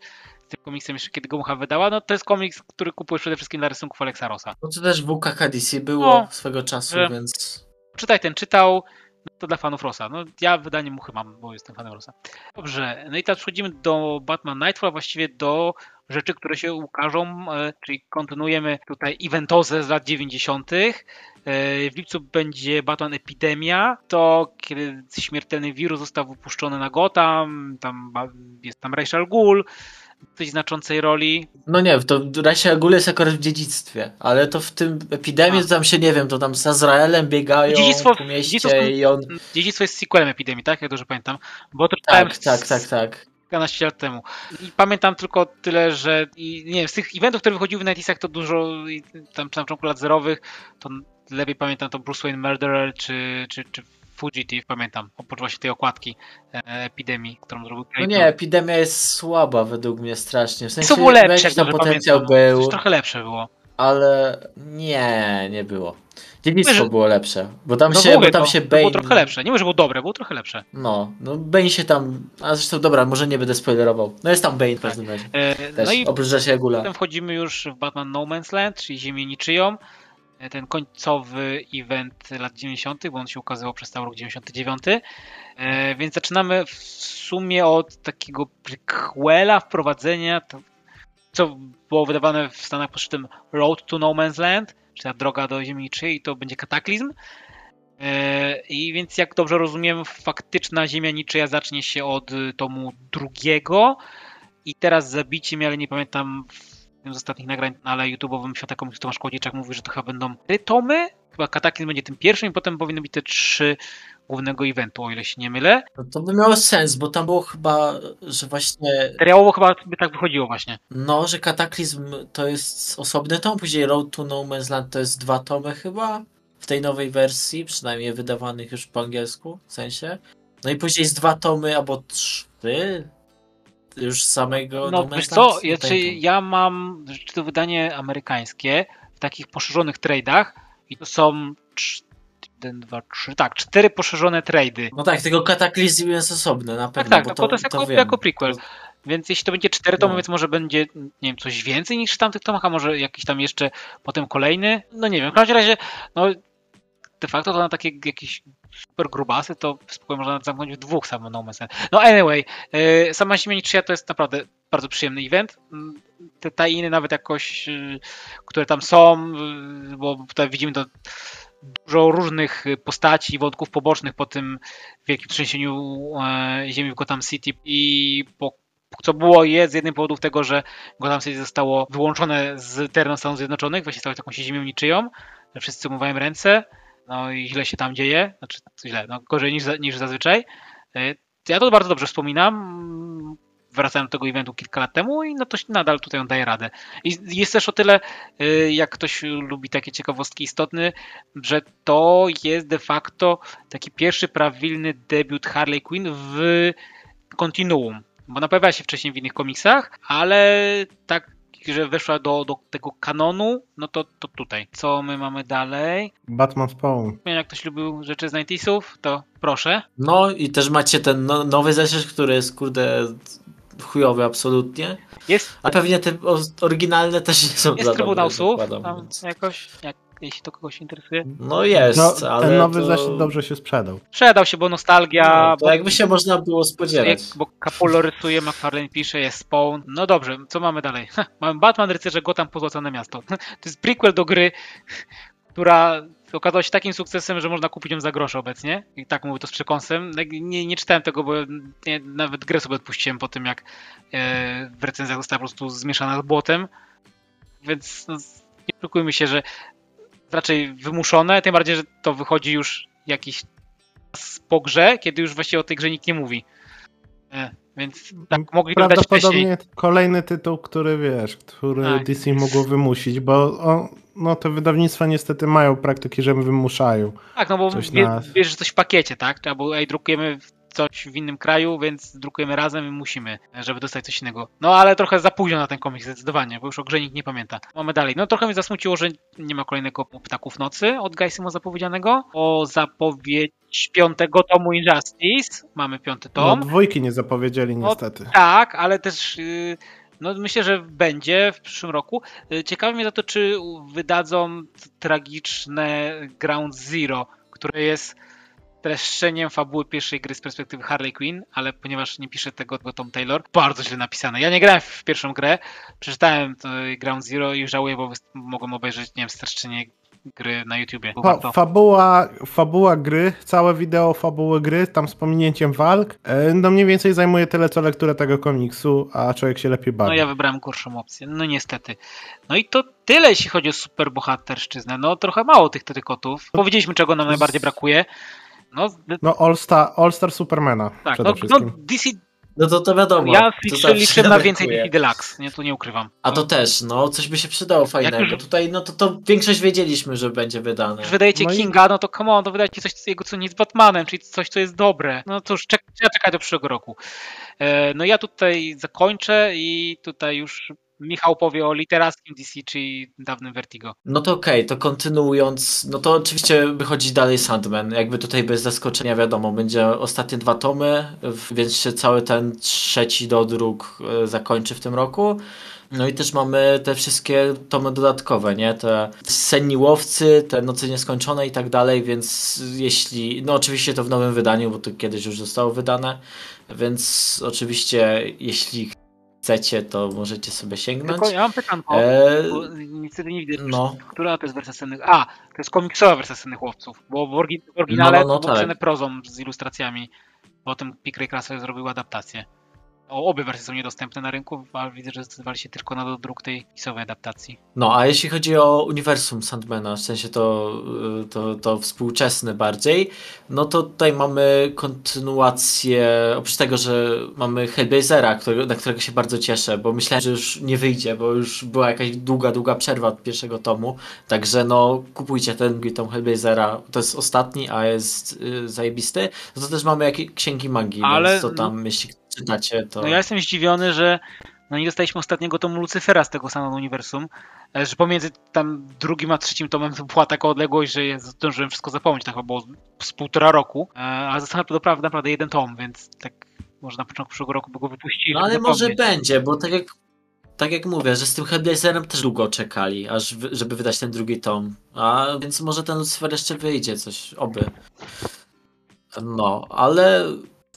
tym komiksem jeszcze kiedy go Mucha wydała. No to jest komiks, który kupujesz przede wszystkim dla rysunków Alexa Rossa. No to też w WKK DC było No, swego czasu, że- więc... Czytaj ten, czytał, no to dla fanów Rossa. No ja wydanie Muchy mam, bo jestem fanem Rossa. Dobrze, no i teraz przechodzimy do Batman Nightfall, właściwie do rzeczy, które się ukażą, e, czyli kontynuujemy tutaj eventozę z lat 90. E, W lipcu będzie Batman Epidemia, to kiedy śmiertelny wirus został wypuszczony na Gotham, tam jest tam Rachel Ghoul, dość znaczącej roli. No nie, to Rasia Gul jest akurat w dziedzictwie, ale to w tym epidemii A. to tam się, nie wiem, to tam z Azraelem biegają Dziedzictwo- po mieście dziedzictwo i on... Dziedzictwo jest sequelem Epidemii, tak? Jak dobrze pamiętam. Bo to czytałem Tak, tak, tak, tak. Kilkanaście lat temu. I pamiętam tylko tyle, że i, nie wiem, z tych eventów, które wychodziły w Nightisach, to dużo i tam na początku lat zerowych, to lepiej pamiętam to Bruce Wayne Murderer czy, czy, czy Fugitive, pamiętam, oprócz właśnie tej okładki e, epidemii, którą zrobił No Clayton. nie, epidemia jest słaba według mnie strasznie. W sensie Co było lepsze, jakiś jak tam potencjał pamiętam. był, Coś trochę lepsze było. Ale nie, nie było. Dziedzictwo Że- było lepsze, bo tam No się, mówię, bo tam to, się to Bane... było trochę lepsze. Nie mówię, że było dobre, było trochę lepsze. No, no Bane się tam, a zresztą dobra, może nie będę spoilerował. No jest tam Bane w każdym razie. E, Też, no i oprócz Rasia Gula. Potem wchodzimy już w Batman No Man's Land, czyli Ziemię Niczyją. E, Ten końcowy event lat 90., bo on się ukazywał przez cały rok 99. E, więc zaczynamy w sumie od takiego prequela, wprowadzenia, to, co było wydawane w Stanach pod szyldem Road to No Man's Land, czyli ta droga do Ziemi Niczyjej, to będzie kataklizm. E, I więc jak dobrze rozumiem, faktyczna Ziemia Niczyja zacznie się od tomu drugiego i teraz zabicie mnie, ale nie pamiętam jednym z ostatnich nagrań na ale YouTube'owym Świata Komiksu Tomasz Kłodzieczak mówi, że to chyba będą trzy tomy. Chyba Kataklizm będzie tym pierwszym i potem powinny być te trzy głównego eventu, o ile się nie mylę. No to by miało sens, bo tam było chyba, że właśnie, Seriałowo chyba by tak wychodziło właśnie. no, że Kataklizm to jest osobny tom, później Road to No Man's Land to jest dwa tomy chyba, w tej nowej wersji, przynajmniej wydawanych już po angielsku, w sensie. No i później jest dwa tomy albo trzy już samego No No wiesz co, ja, czy tom. ja mam czy to wydanie amerykańskie w takich poszerzonych trade'ach i to są 1, 2, 3, tak, cztery poszerzone trady. No tak, tylko Kataklizm jest osobny, na Tak, pewno, tak, bo no, to, bo to jest jako, wiem. jako prequel. Więc jeśli to będzie cztery tomy, No. więc może będzie, nie wiem, coś więcej niż w tamtych tomach, a może jakiś tam jeszcze potem kolejny. No nie wiem, w każdym razie, no de facto to na takie jakieś super grubasy, to spokojnie można zamknąć w dwóch samo No Man's. No anyway, yy, sama Siemieniczyja to jest naprawdę bardzo przyjemny event. Mm, Te tajiny nawet jakoś, yy, które tam są, yy, bo tutaj widzimy to dużo różnych postaci, wątków pobocznych po tym wielkim trzęsieniu e, ziemi w Gotham City i po, co było jest z jednym powodów tego, że Gotham City zostało wyłączone z terenu Stanów Zjednoczonych, właśnie stało się taką ziemią niczyją, że wszyscy umywają ręce, no i źle się tam dzieje, znaczy źle, no gorzej niż, niż zazwyczaj. E, Ja to bardzo dobrze wspominam, wracałem do tego eventu kilka lat temu i no to nadal tutaj on daje radę. I jest też o tyle, y, jak ktoś lubi takie ciekawostki istotny, że to jest de facto taki pierwszy prawilny debiut Harley Quinn w kontinuum. Bo ona pojawiała się wcześniej w innych komiksach, ale tak, że weszła do, do tego kanonu, no to, to tutaj. Co my mamy dalej? Batman Spawn. Jak ktoś lubił rzeczy z 90sów, to proszę. No i też macie ten no, nowy zeszyt, który jest kurde chujowy absolutnie. Jest, A pewnie te oryginalne też nie są jest za Trybunał Słów, tam jakoś, jak, jeśli to kogoś interesuje. No jest, No, ale ten nowy to... zeszyt dobrze się sprzedał. Sprzedał się, bo nostalgia, No, to bo jakby się można było spodziewać. Jak, bo Capullo rysuje, McFarlane pisze, jest Spawn. No dobrze, co mamy dalej? Ha, mamy Batman, Rycerze Gotham, Pozłacane Miasto. To jest prequel do gry, która okazała się takim sukcesem, że można kupić ją za grosze obecnie. I tak mówię to z przekąsem. Nie, nie czytałem tego, bo nie, nawet grę sobie odpuściłem po tym, jak e, w recenzjach została po prostu zmieszana z błotem. Więc no, nie oszukujmy się, że raczej wymuszone, tym bardziej, że to wychodzi już jakiś czas po grze, kiedy już właściwie o tej grze nikt nie mówi. E, więc tak, mogli wcześniej. Prawdopodobnie kolejny tytuł, który wiesz, który Tak. DC mogło wymusić, bo o, no, te wydawnictwa niestety mają praktyki, że wymuszają. Tak, no bo Coś wie, na- bierzesz coś w pakiecie, tak? Albo ej, drukujemy coś w innym kraju, więc drukujemy razem i musimy, żeby dostać coś innego. No ale trochę za późno na ten komiks zdecydowanie, bo już o grze nikt nie pamięta. Mamy dalej. No trochę mnie zasmuciło, że nie ma kolejnego Ptaków Nocy od Geisimo zapowiedzianego. O zapowiedź piątego tomu Injustice. Mamy piąty No, tom. dwójki nie zapowiedzieli No, niestety. Tak, ale też yy, no myślę, że będzie w przyszłym roku. Yy, Ciekawi mnie za to, czy wydadzą tragiczne Ground Zero, które jest streszczeniem fabuły pierwszej gry z perspektywy Harley Quinn, ale ponieważ nie pisze tego, tego Tom Taylor, bardzo źle napisane. Ja nie grałem w pierwszą grę, przeczytałem to Ground Zero i żałuję, bo mogłem obejrzeć, nie wiem, streszczenie gry na YouTubie. Fa fabuła, fabuła gry, całe wideo fabuły gry, tam z pominięciem walk, e, no mniej więcej zajmuje tyle co lektura tego komiksu, a człowiek się lepiej bawi. No ja wybrałem gorszą opcję, no niestety. No i to tyle, jeśli chodzi o superbohaterszczyznę. No trochę mało tych tetykotów. Powiedzieliśmy, czego nam najbardziej brakuje. No No All Star, All Star Supermana tak, no, no. DC, No to to wiadomo. ja to liczę, zawsze liczę na więcej. DC Deluxe, nie, tu nie ukrywam. A to też, no coś by się przydało fajnego. Jak już- Tutaj, no to, to większość wiedzieliśmy, że będzie wydane. Już wydajecie No i- Kinga, no to come on, to wydajcie coś jego, co nie jest Batmanem, czyli coś, co jest dobre. No cóż, czek, trzeba czekać do przyszłego roku. E, no ja tutaj zakończę i tutaj już Michał powie o literackim DC, czyli dawnym Vertigo. No to okej, to kontynuując, no to oczywiście wychodzi dalej Sandman. Jakby tutaj bez zaskoczenia wiadomo, będzie ostatnie dwa tomy, więc się cały ten trzeci dodruk e, zakończy w tym roku. No i też mamy te wszystkie tomy dodatkowe, nie? Te senni łowcy, te noce nieskończone i tak dalej, więc jeśli, no oczywiście to w nowym wydaniu, bo to kiedyś już zostało wydane, więc oczywiście jeśli chcecie, to możecie sobie sięgnąć. Tylko ja mam pytanko, E, niestety nie widzę, no. która to jest wersja sennych... A, to jest komiksowa wersja sennych łowców, bo w, orgi- w oryginale No, no, no, tak. prozą z ilustracjami. Potem Pickley Krasel zrobił adaptację. O, obie wersje są niedostępne na rynku, ale widzę, że zdecydowali się tylko na druk tej pisowej adaptacji. No, a jeśli chodzi o uniwersum Sandmana, w sensie to, y, to, to współczesne bardziej, no to tutaj mamy kontynuację, oprócz tego, że mamy Hellblazera, który, na którego się bardzo cieszę, bo myślałem, że już nie wyjdzie, bo już była jakaś długa, długa przerwa od pierwszego tomu, także no kupujcie ten drugi tom Hellblazera, to jest ostatni, a jest y, zajebisty. No to też mamy jakieś księgi magii, Ale- więc to tam, jeśli czytacie, to... No ja jestem zdziwiony, że no nie dostaliśmy ostatniego tomu Lucyfera z tego samego uniwersum, e, że pomiędzy tam drugim a trzecim tomem to była taka odległość, że ja zdążyłem wszystko zapomnieć, tak było z półtora roku, e, a został to naprawdę, naprawdę jeden tom, więc tak może na początku przyszłego roku by go wypuścili. No ale może będzie, bo tak jak, tak jak mówię, że z tym Hellblazerem też długo czekali, aż wy, żeby wydać ten drugi tom. A więc może ten Lucifer jeszcze wyjdzie, coś, oby. No, ale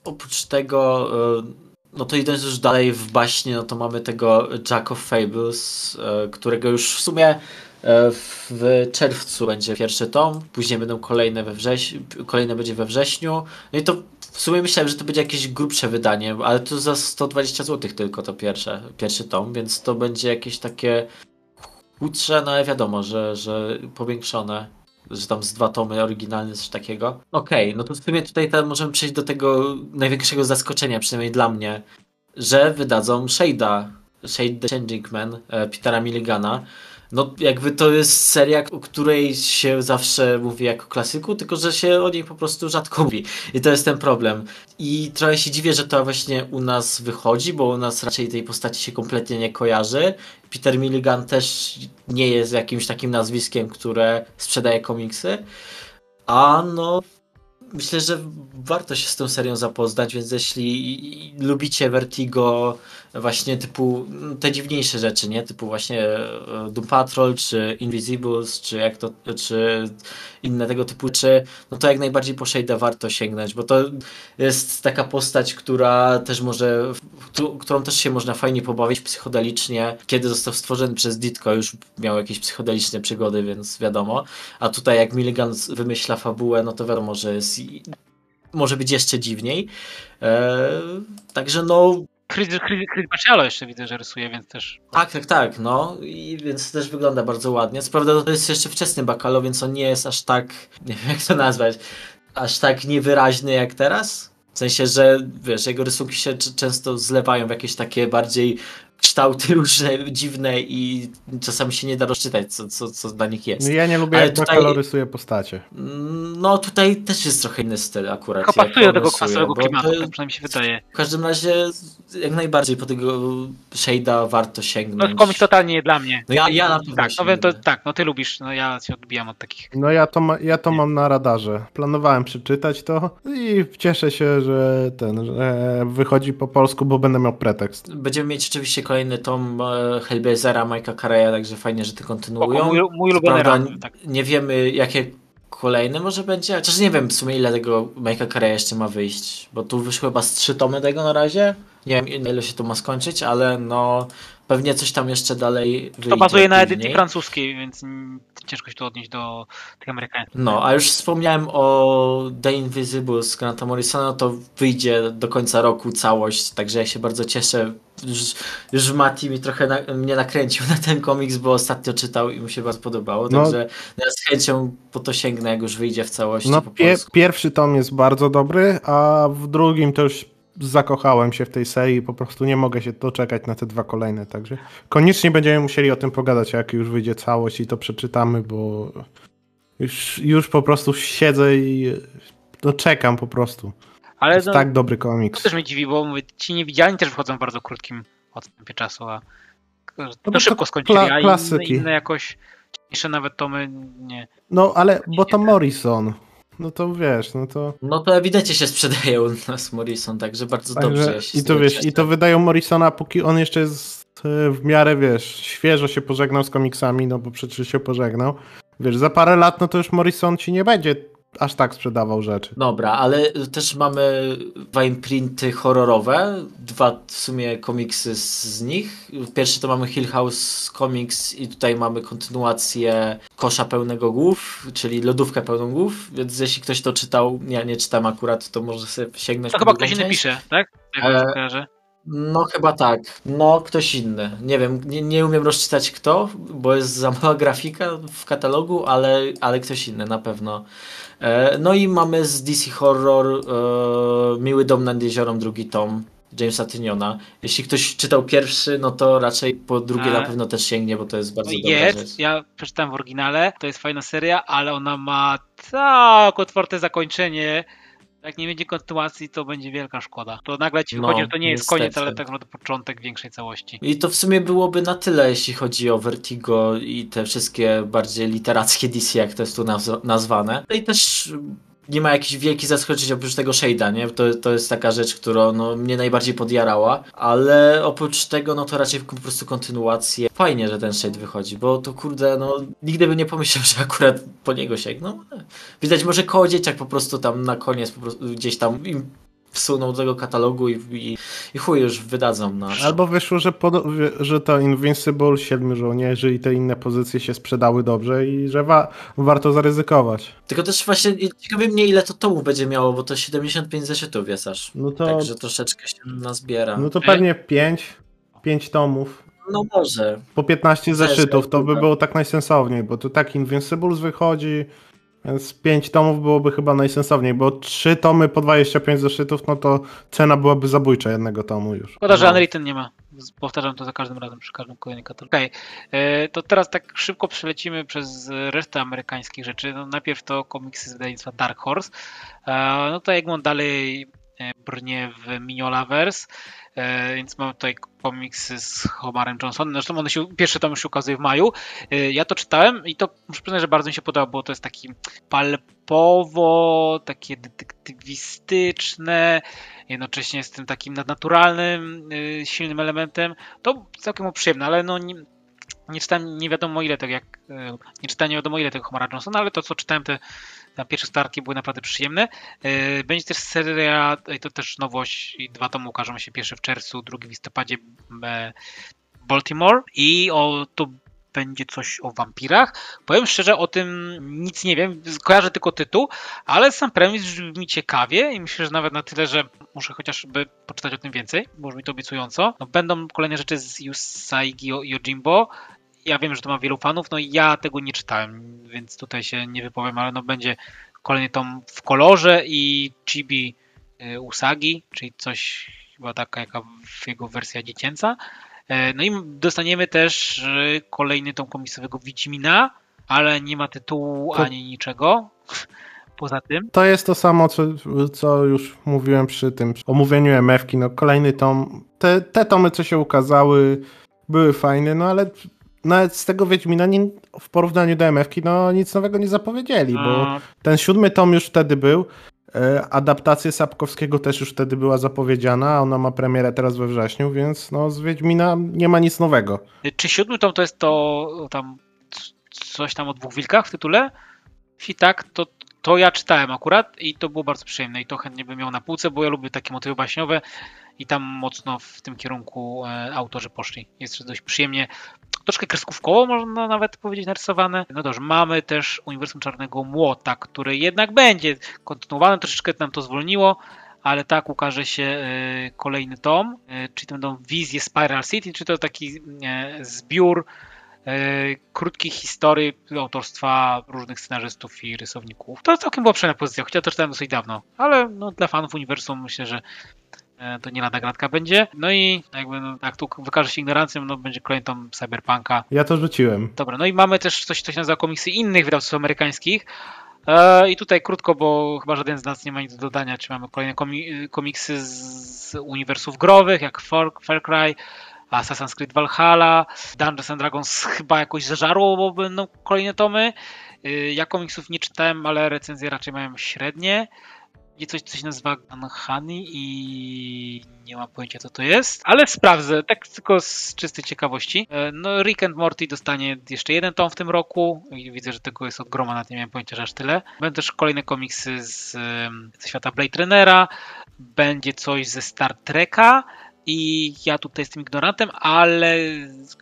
oprócz tego, e, no to idąc już dalej w baśnie, no to mamy tego Jack of Fables, e, którego już w sumie e, w czerwcu będzie pierwszy tom, później będą kolejne we wrześniu, kolejne będzie we wrześniu. No i to w sumie myślałem, że to będzie jakieś grubsze wydanie, ale to za 120 zł tylko to pierwsze, pierwszy tom, więc to będzie jakieś takie chudsze, no ale wiadomo, że, że powiększone, że tam z dwa tomy oryginalne, coś takiego. Okej, no to w sumie tutaj możemy przejść do tego największego zaskoczenia, przynajmniej dla mnie, że wydadzą Shade'a, Shade the Changing Man, e, Petera Milligana. No jakby to jest seria, o której się zawsze mówi jako klasyku, tylko że się o niej po prostu rzadko mówi. I to jest ten problem. I trochę się dziwię, że to właśnie u nas wychodzi, bo u nas raczej tej postaci się kompletnie nie kojarzy. Peter Milligan też nie jest jakimś takim nazwiskiem, które sprzedaje komiksy. A no, myślę, że warto się z tą serią zapoznać, więc jeśli lubicie Vertigo, właśnie typu mm, te dziwniejsze rzeczy, nie? Typu właśnie e, Doom Patrol, czy Invisibles, czy jak to, czy inne tego typu czy no to jak najbardziej po Shade'a warto sięgnąć, bo to jest taka postać, która też może, któ- którą też się można fajnie pobawić psychodelicznie. Kiedy został stworzony przez Ditko, już miał jakieś psychodeliczne przygody, więc wiadomo. A tutaj jak Milligan wymyśla fabułę, no to wiadomo, że jest może być jeszcze dziwniej. Eee, także no Chris, Chris, jeszcze widzę, że rysuje, więc też tak, tak, tak, no i więc też wygląda bardzo ładnie. Co prawda to jest jeszcze wczesny Bakalo, więc on nie jest aż tak, nie wiem jak to nazwać, aż tak niewyraźny jak teraz. W sensie, że wiesz, jego rysunki się często zlewają w jakieś takie bardziej kształty różne, dziwne i czasami się nie da rozczytać, co, co, co dla nich jest. No ja nie lubię, Ale jak tutaj- rysuje postacie. No tutaj też jest trochę inny styl akurat. jak pasuje do tego bo klimatu, to- przynajmniej się wydaje. W każdym razie jak najbardziej po tego Shade'a warto No sięgnąć. komiks totalnie nie dla mnie. No ja, ja na pewno Tak, no wiem, to, tak, no ty lubisz, no ja się odbijam od takich. No ja to, ma, ja to mam na radarze. Planowałem przeczytać to i cieszę się, że ten, że wychodzi po polsku, bo będę miał pretekst. Będziemy mieć oczywiście kolejny tom e, Hellblazera, Mike'a Carreya, także fajnie, że to kontynuują. Spoko, mój, mój ulubiony tak. Nie wiemy, jakie kolejne może będzie, chociaż nie wiem w sumie ile tego Mike'a Carreya jeszcze ma wyjść, bo tu wyszły chyba z trzy tomy tego na razie. Nie wiem ile się to ma skończyć, ale no pewnie coś tam jeszcze dalej wyjdzie. To bazuje na edycji francuskiej, więc ciężko się tu odnieść do tych amerykańskich. No, a już wspomniałem o The Invisible z Granta Morrisona, to wyjdzie do końca roku całość, także ja się bardzo cieszę. Już, już Mati mi trochę na, mnie nakręcił na ten komiks, bo ostatnio czytał i mu się bardzo podobało, No. także ja z chęcią po to sięgnę, jak już wyjdzie w całości No pie, pierwszy tom jest bardzo dobry, a w drugim to już zakochałem się w tej serii i po prostu nie mogę się doczekać na te dwa kolejne, także koniecznie będziemy musieli o tym pogadać, jak już wyjdzie całość i to przeczytamy, bo już, już po prostu siedzę i no czekam po prostu. To Ale jest no, tak dobry to komiks. też mnie dziwi, bo mówię, ci niewidzialni też wchodzą w bardzo krótkim odstępie czasu, a No to bo szybko to skończyli, kla- a inne, inne jakoś jeszcze nawet tomy nie. No ale, bo to Morrison, no to wiesz, no to... No to ewidentnie się sprzedaje u nas Morrison, także bardzo dobrze. Także, ja się I to wiesz, i to wydają Morrisona, póki on jeszcze jest e, w miarę, wiesz, świeżo się pożegnał z komiksami, no bo przecież się pożegnał. Wiesz, za parę lat, no to już Morrison ci nie będzie aż tak sprzedawał rzeczy. Dobra, ale też mamy dwa imprinty horrorowe, dwa w sumie komiksy z, nich. Pierwszy to mamy Hill House Comics i tutaj mamy kontynuację Kosza Pełnego Głów, czyli Lodówkę Pełną Głów, więc jeśli ktoś to czytał, ja nie czytam akurat, to może sobie sięgnąć To po chyba ktoś inny pisze, tak? Jak E. No chyba tak. No ktoś inny. Nie wiem, nie, nie umiem rozczytać kto, bo jest za mała grafika w katalogu, ale, ale ktoś inny na pewno. E, no i mamy z DC Horror e, Miły Dom nad Jeziorem, drugi tom. Jamesa Tyniona. Jeśli ktoś czytał pierwszy, no to raczej po drugie A. na pewno też sięgnie, bo to jest bardzo No dobra jest, rzecz. ja przeczytałem w oryginale, to jest fajna seria, ale ona ma tak otwarte zakończenie. Jak nie będzie kontynuacji, to będzie wielka szkoda. To nagle ci No, wychodzi, że to nie jest niestety. koniec, ale tak naprawdę początek większej całości. I to w sumie byłoby na tyle, jeśli chodzi o Vertigo i te wszystkie bardziej literackie DC, jak to jest tu naz- nazwane. No i też nie ma jakichś wielkich zaskoczeń oprócz tego Shade'a, nie? To, to jest taka rzecz, która no, mnie najbardziej podjarała, ale oprócz tego, no to raczej po prostu kontynuację. Fajnie, że ten Shade wychodzi, bo to kurde, no nigdy bym nie pomyślał, że akurat po niego sięgną. Widać może koło dzieciak po prostu tam na koniec po prostu gdzieś tam im wsunął do tego katalogu i, i, i chuj już wydadzą na... Albo wyszło, że, pod, że to Invincible, Siedmiu Żołnierzy i te inne pozycje się sprzedały dobrze i że wa warto zaryzykować. Tylko też właśnie ciekawi mnie ile to tomów będzie miało, bo to 75 zeszytów jest aż. No to, Także troszeczkę się nazbiera. no to pewnie pięć, pięć tomów. No może. Po 15 Zeszło, zeszytów to by było tak najsensowniej, bo tu tak Invincibles wychodzi, więc 5 tomów byłoby chyba najsensowniej, bo 3 tomy po 25 zeszytów, no to cena byłaby zabójcza jednego tomu już. Szkoda, że No. Unwritten nie ma. Powtarzam to za każdym razem, przy każdym kolejnym katalogu. Okej, e, to teraz tak szybko przelecimy przez resztę amerykańskich rzeczy. No, najpierw to komiksy z wydawnictwa Dark Horse. E, no to Egmont dalej e, brnie w Mignolaverse, więc mamy tutaj komiksy z Homarem Johnsonem. Zresztą one się, pierwszy tom się ukazuje w maju. E, Ja to czytałem i to muszę przyznać, że bardzo mi się podoba, bo to jest taki palpowo, takie detektywistyczne, jednocześnie z tym takim nadnaturalnym, y, silnym elementem. To całkiem przyjemne, ale no nie, czytałem nie wiadomo ile tego, jak nie czytałem nie wiadomo ile tego Homara Johnsona, ale to co czytałem te na pierwsze starki były naprawdę przyjemne. Y, Będzie też seria, i to też nowość, dwa tomy ukażą się, pierwszy w czerwcu, drugi w listopadzie e, Baltimore i o to będzie coś o wampirach. Powiem szczerze, o tym nic nie wiem, kojarzę tylko tytuł, ale sam premis brzmi ciekawie i myślę, że nawet na tyle, że muszę chociażby poczytać o tym więcej, bo brzmi to obiecująco. No, będą kolejne rzeczy z Yusaigi Yojimbo. Ja wiem, że to ma wielu fanów, no i ja tego nie czytałem, więc tutaj się nie wypowiem, ale no będzie kolejny tom w kolorze i chibi y, Usagi, czyli coś chyba taka jaka w jego wersja dziecięca. E, No i dostaniemy też e, kolejny tom komiksowego Wiedźmina, ale nie ma tytułu To- ani niczego. Poza tym. To jest to samo, co, co już mówiłem przy tym omówieniu MF-ki. No, kolejny tom. Te, te tomy, co się ukazały, były fajne, no ale nawet z tego Wiedźmina nie, w porównaniu do MF-ki, no nic nowego nie zapowiedzieli, bo a, ten siódmy tom już wtedy był. e, Adaptacja Sapkowskiego też już wtedy była zapowiedziana, a ona ma premierę teraz we wrześniu, więc no, z Wiedźmina nie ma nic nowego. czy siódmy tom to jest to tam coś tam o dwóch wilkach w tytule? Jeśli tak, to, to ja czytałem akurat i to było bardzo przyjemne i to chętnie bym miał na półce, bo ja lubię takie motywy baśniowe i tam mocno w tym kierunku e, autorzy poszli. Jest dość przyjemnie, troszkę kreskówkowo można nawet powiedzieć narysowane. No dobrze, mamy też Uniwersum Czarnego Młota, który jednak będzie kontynuowany, troszeczkę nam to zwolniło, ale tak ukaże się e, kolejny tom, e, czy to będą wizje Spiral City, czy to taki e, zbiór krótkich historii autorstwa różnych scenarzystów i rysowników. To całkiem była pozycja, chociaż to czytałem dosyć dawno, ale no, dla fanów uniwersum myślę, że to nie lada gratka będzie. No i jakby no, jak tu wykaże się ignorancją, no będzie kolejny tom Cyberpunka. Ja to rzuciłem. Dobra, no i mamy też coś, co się nazywa komiksy innych wydawców amerykańskich. E, I tutaj krótko, bo chyba żaden z nas nie ma nic do dodania, czy mamy kolejne komi- komiksy z uniwersów growych, jak Far, Far Cry, Assassin's Creed Valhalla, Dungeons and Dragons chyba jakoś zażarło, bo będą kolejne tomy. Ja komiksów nie czytałem, ale recenzje raczej mają średnie. Jest coś, co się nazywa Unhoney i nie mam pojęcia co to jest, ale sprawdzę, tak tylko z czystej ciekawości. E, No Rick and Morty dostanie jeszcze jeden tom w tym roku i widzę, że tego jest od groma, nawet nie miałem pojęcia, że aż tyle. Będą też kolejne komiksy z, ze świata Blade Runnera, będzie coś ze Star Treka, i ja tutaj jestem ignorantem, ale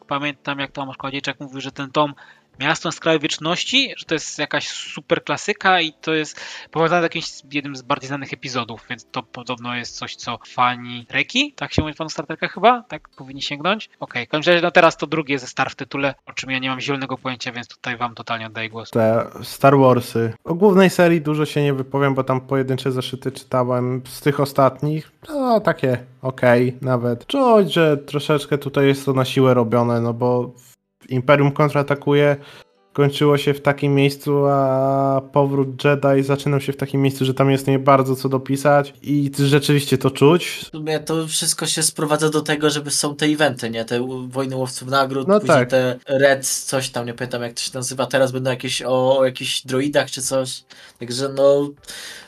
pamiętam jak Tomasz Kładziejczak mówił, że ten tom Miasto na skraju wieczności, że to jest jakaś super klasyka i to jest powiązane z jakimś jednym z bardziej znanych epizodów, więc to podobno jest coś, co fani Reki, tak się mówi panu Star Treka chyba? Tak powinni sięgnąć? Okej, okay. no teraz to drugie ze Star w tytule, o czym ja nie mam zielonego pojęcia, więc tutaj wam totalnie oddaję głos. Te Star Warsy. O głównej serii dużo się nie wypowiem, bo tam pojedyncze zeszyty czytałem. Z tych ostatnich, no takie okej okay, nawet. Czuć, że troszeczkę tutaj jest to na siłę robione, no bo Imperium kontratakuje kończyło się w takim miejscu, a powrót Jedi zaczynał się w takim miejscu, że tam jest nie bardzo co dopisać i rzeczywiście to czuć. W sumie to wszystko się sprowadza do tego, żeby są te eventy, nie? Te wojny łowców nagród, no tak. te Red, coś tam, nie pamiętam jak to się nazywa, teraz będą jakieś o, o jakichś droidach czy coś, także no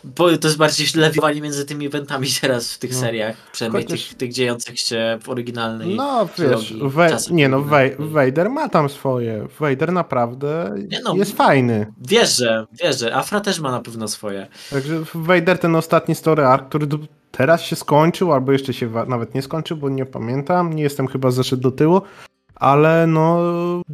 bo to jest bardziej lewiwanie między tymi eventami teraz w tych no. seriach, przynajmniej Chociaż... tych, tych dziejących się w oryginalnej No wiesz, we... nie no, Vader ma tam swoje, Vader naprawdę no, jest fajny. Wierzę, wierzę. Afra też ma na pewno swoje. Także Vader ten ostatni story arc, który teraz się skończył, albo jeszcze się nawet nie skończył, bo nie pamiętam, nie jestem chyba zeszedł do tyłu, ale no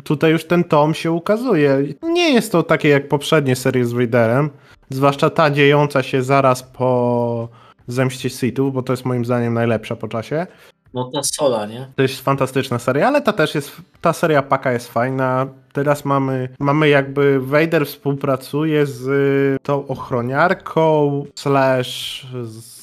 tutaj już ten tom się ukazuje. Nie jest to takie jak poprzednie serie z Vaderem, zwłaszcza ta dziejąca się zaraz po Zemście Sithów, bo to jest moim zdaniem najlepsza po czasie. No ta Sola, nie? To jest fantastyczna seria, ale ta też jest, ta seria Paka jest fajna. Teraz mamy, mamy jakby Vader współpracuje z tą ochroniarką slash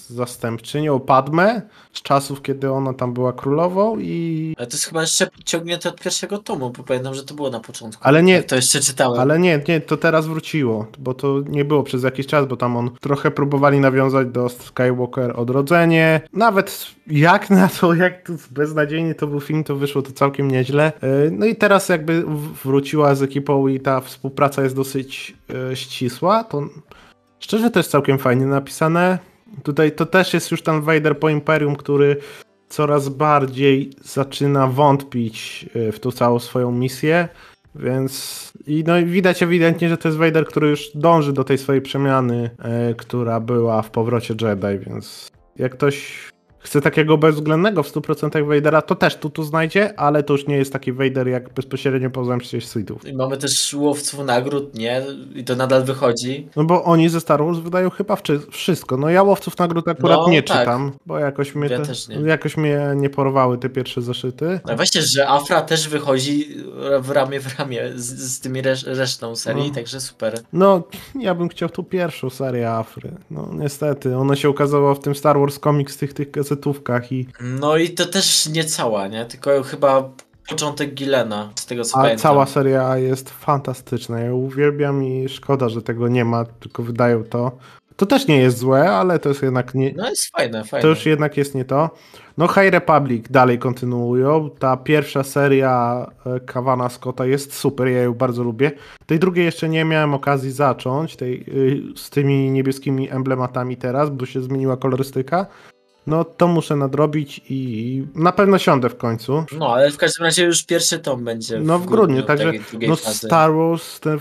zastępczynią Padme z czasów, kiedy ona tam była królową i... Ale to jest chyba jeszcze ciągnięte od pierwszego tomu, bo pamiętam, że to było na początku. Ale nie... to jeszcze czytałem. Ale nie, nie, to teraz wróciło, bo to nie było przez jakiś czas, bo tam on trochę próbowali nawiązać do Skywalker Odrodzenie. Nawet jak na to, jak to beznadziejnie to był film, to wyszło to całkiem nieźle. E, no i teraz jakby wróciła z ekipą i ta współpraca jest dosyć e, ścisła, to szczerze to jest całkiem fajnie napisane. Tutaj to też jest już ten Vader po Imperium, który coraz bardziej zaczyna wątpić e, w tą całą swoją misję. Więc i no widać ewidentnie, że to jest Vader, który już dąży do tej swojej przemiany, e, która była w powrocie Jedi, więc jak ktoś chce takiego bezwzględnego w 100% Vadera, to też tu tu znajdzie, ale to już nie jest taki Vader jak bezpośrednio po zemście Sithów. I mamy też łowców nagród, nie? I to nadal wychodzi. No bo oni ze Star Wars wydają chyba wszystko. No ja łowców nagród akurat no, nie tak. czytam, bo jakoś mnie, ja te, nie. jakoś mnie nie porwały te pierwsze zeszyty. No właśnie, że Afra też wychodzi w ramię w ramię z, z tymi resz resztą serii, no. także super. No, ja bym chciał tu pierwszą serię Afry. No niestety, ona się ukazała w tym Star Wars Comics tych, tych gazetówkach i... No i to też nie cała, nie? Tylko chyba początek Gilena, z tego co A pamiętam. cała seria jest fantastyczna. Ja uwielbiam i szkoda, że tego nie ma, tylko wydają to. To też nie jest złe, ale to jest jednak nie. No jest fajne, fajne. To już jednak jest nie to. No High Republic dalej kontynuują. Ta pierwsza seria Kawana e, Scotta jest super, ja ją bardzo lubię. Tej drugiej jeszcze nie miałem okazji zacząć, tej, y, z tymi niebieskimi emblematami teraz, bo się zmieniła kolorystyka. No to muszę nadrobić i na pewno siądę w końcu. No, ale w każdym razie już pierwszy tom będzie. No w grudniu, grudniu także no Star Wars, ten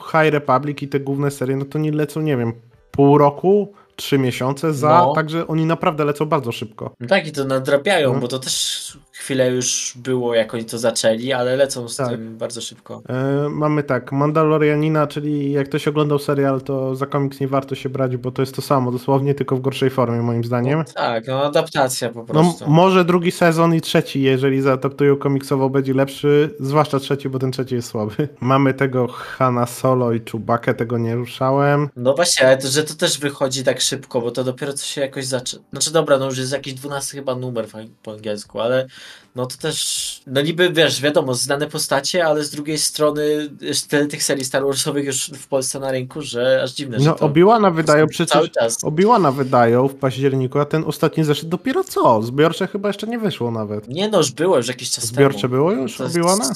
High Republic i te główne serie, no to nie lecą, nie wiem, pół roku, trzy miesiące za, no. także oni naprawdę lecą bardzo szybko. No tak i to nadrabiają, no. bo to też chwilę już było, jak oni to zaczęli, ale lecą z tak. tym bardzo szybko. E, mamy tak, Mandalorianina, czyli jak ktoś oglądał serial, to za komiks nie warto się brać, bo to jest to samo, dosłownie, tylko w gorszej formie, moim zdaniem. No, tak, no adaptacja po no, prostu. No, może drugi sezon i trzeci, jeżeli zaadaptują komiksowo, będzie lepszy, zwłaszcza trzeci, bo ten trzeci jest słaby. Mamy tego Hanna Solo i Chewbacca, tego nie ruszałem. No właśnie, ale to, że to też wychodzi tak szybko, bo to dopiero co się jakoś zaczyna. Znaczy dobra, no już jest jakiś 12 chyba numer po angielsku, ale no to też, no niby wiesz, wiadomo, znane postacie, ale z drugiej strony tyle tych serii Star Warsowych już w Polsce na rynku, że aż dziwne, no, Obi-Wana wydają przecież, cały czas. Obi-Wana wydają w październiku, a ten ostatni zeszedł dopiero co? Zbiorcze chyba jeszcze nie wyszło nawet. Nie no, już było już jakiś czas Zbiorcze temu. było już Obi-Wana?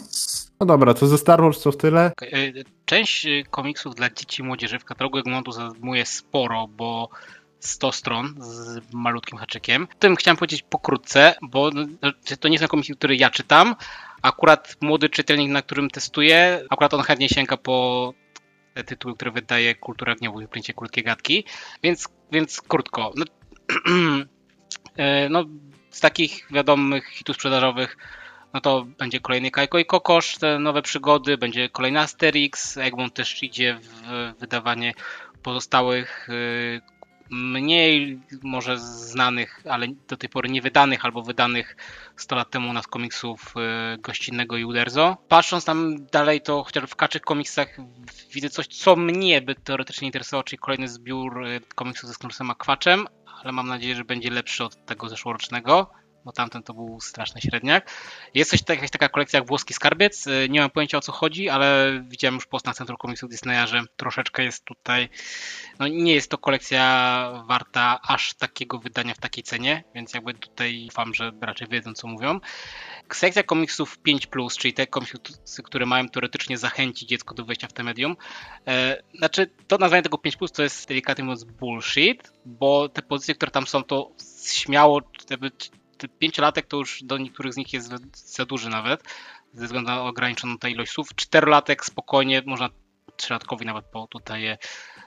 No dobra, to ze Star Wars co w tyle? E, część e, komiksów dla dzieci i młodzieży w katalogu Egmontu zajmuje sporo, bo 100 stron z malutkim haczykiem. O tym chciałem powiedzieć pokrótce, bo to nie są komiksy, które ja czytam. Akurat młody czytelnik, na którym testuję, akurat on chętnie sięga po te tytuły, które wydaje Kultura Gniewu w princie Krótkie Gadki, więc, więc krótko. No, e, no, z takich wiadomych hitów sprzedażowych no to będzie kolejny Kajko i Kokosz, te nowe przygody, będzie kolejny Asterix, Egmont też idzie w wydawanie pozostałych y, mniej może znanych, ale do tej pory niewydanych albo wydanych 100 lat temu nas komiksów y, gościnnego i Uderzo. Patrząc tam dalej, to chociaż w kaczych komiksach widzę coś, co mnie by teoretycznie interesowało, czyli kolejny zbiór y, komiksów ze Snursem Akwaczem, ale mam nadzieję, że będzie lepszy od tego zeszłorocznego bo tamten to był straszny średniak. Jest coś jakaś taka kolekcja jak Włoski Skarbiec. Y, nie mam pojęcia o co chodzi, ale widziałem już post na Centrum Komiksu Disneya, że troszeczkę jest tutaj. No nie jest to kolekcja warta aż takiego wydania w takiej cenie, więc jakby tutaj ufam, że raczej wiedzą co mówią. Sekcja komiksów 5, czyli te komiksy, które mają teoretycznie zachęcić dziecko do wejścia w te medium. E, znaczy, to nazwanie tego 5 to jest delikatnie mówiąc bullshit, bo te pozycje, które tam są, to śmiało, pięciolatek to już do niektórych z nich jest za duży nawet, ze względu na ograniczoną tę ilość słów. Czterolatek spokojnie, można trzylatkowi nawet po, tutaj je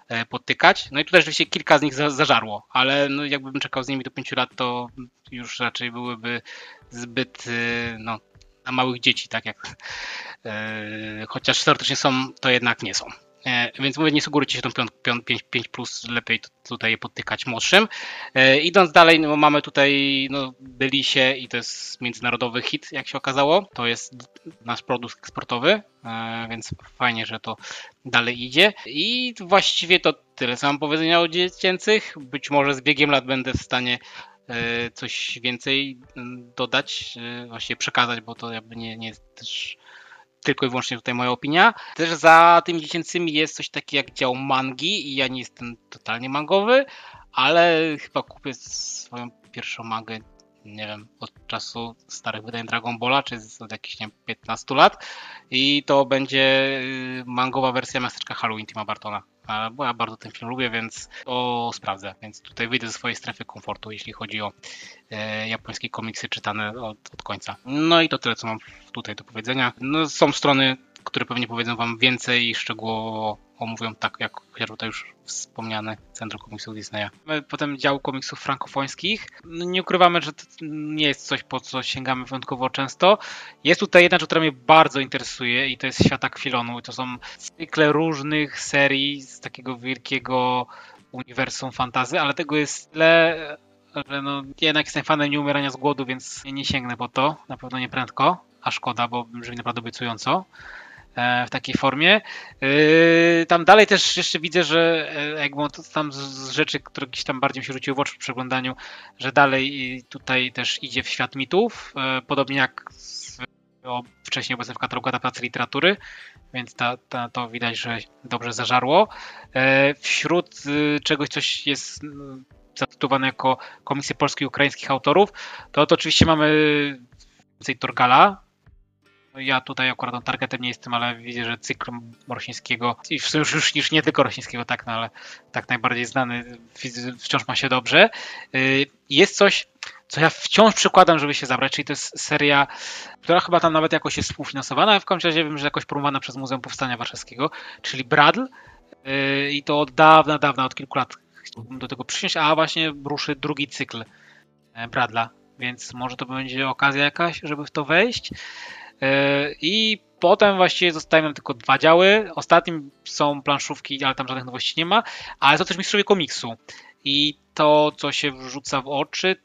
e, potykać. No i tutaj rzeczywiście kilka z nich za, zażarło, ale no jakbym czekał z nimi do pięciu lat, to już raczej byłyby zbyt e, no, na małych dzieci, tak jak e, chociaż teoretycznie są, to jednak nie są. E, więc mówię, nie sugerujcie się tą 5, 5 plus, lepiej tutaj podtykać młodszym. E, idąc dalej, no mamy tutaj no, Bylisie i to jest międzynarodowy hit, jak się okazało. To jest nasz produkt eksportowy, e, więc fajnie, że to dalej idzie. I właściwie to tyle co mam powiedzenia o dziecięcych. Być może z biegiem lat będę w stanie coś więcej dodać, właśnie przekazać, bo to jakby nie, nie jest też tylko i wyłącznie tutaj moja opinia. Też za tymi dziecięcymi jest coś takiego jak dział mangi i ja nie jestem totalnie mangowy, ale chyba kupię swoją pierwszą mangę, nie wiem, od czasu starych wydań Dragon Balla, czy od jakichś, nie wiem, 15 lat i to będzie y, mangowa wersja miasteczka Halloween Tima Bartona bo ja bardzo ten film lubię, więc to sprawdzę. Więc tutaj wyjdę ze swojej strefy komfortu, jeśli chodzi o e, japońskie komiksy czytane od, od końca. No i to tyle, co mam tutaj do powiedzenia. No, są strony, które pewnie powiedzą wam więcej szczegółowo omówią tak, jak chociażby już wspomniane Centrum Komiksów Disneya. Potem dział komiksów frankofońskich. No nie ukrywamy, że to nie jest coś, po co sięgamy wyjątkowo często. Jest tutaj jedna rzecz, która mnie bardzo interesuje i to jest Świata Kwilonu. To są cykle różnych serii z takiego wielkiego uniwersum fantazy, ale tego jest tyle, że no, jednak jestem fanem nieumierania z głodu, więc nie sięgnę po to, na pewno nie prędko, a szkoda, bo brzmi naprawdę obiecująco. E, w takiej formie. E, tam dalej też jeszcze widzę, że e, Egmont tam z rzeczy, które gdzieś tam bardziej mi się rzuciły w oczy w przeglądaniu, że dalej tutaj też idzie w świat mitów, podobnie jak wcześniej obecny w katalogu adaptacji literatury, więc ta, ta, to widać, że dobrze zażarło. Wśród czegoś, coś jest zatytułowane jako Komisje Polskich i Ukraińskich Autorów, to, to oczywiście mamy Torgala, no ja tutaj akurat targetem nie jestem, ale widzę, że cykl Mrosińskiego, i już, już, nie tylko Mrosińskiego, tak, no, ale tak najbardziej znany, wciąż ma się dobrze. Y, jest coś, co ja wciąż przykładam, żeby się zabrać, czyli to jest seria, która chyba tam nawet jakoś jest współfinansowana, w każdym razie wiem, że jakoś promowana przez Muzeum Powstania Warszawskiego, czyli Bradl y, i to od dawna, dawna, od kilku lat chciałbym do tego przysiąść, a właśnie ruszy drugi cykl e, Bradla, więc może to będzie okazja jakaś, żeby w to wejść. E, I potem właściwie zostają nam tylko dwa działy. Ostatnim są planszówki, ale tam żadnych nowości nie ma. Ale to też mistrzowie komiksu. I to, co się wrzuca w oczy,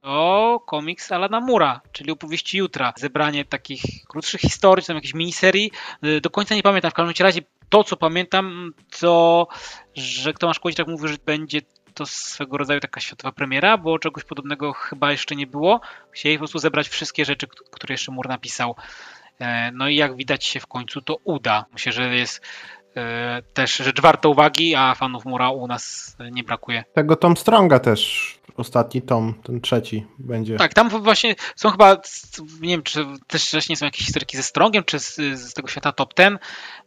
to komiks Alana Mura, czyli opowieści jutra. Zebranie takich krótszych historii, czy tam jakiejś miniserii. E, do końca nie pamiętam. W każdym razie to, co pamiętam, to, że Tomasz Kłodziak mówił, że będzie to swego rodzaju taka światowa premiera, bo czegoś podobnego chyba jeszcze nie było. Chcieli po prostu zebrać wszystkie rzeczy, które jeszcze Mur napisał. E, no i jak widać się w końcu to uda. Myślę, że jest e, też rzecz warta uwagi, a fanów Mura u nas nie brakuje. Tego Tom Stronga też ostatni tom, ten trzeci będzie. Tak, tam właśnie są chyba, nie wiem, czy też wcześniej są jakieś historyki ze Strongiem, czy z, z, tego świata top ten,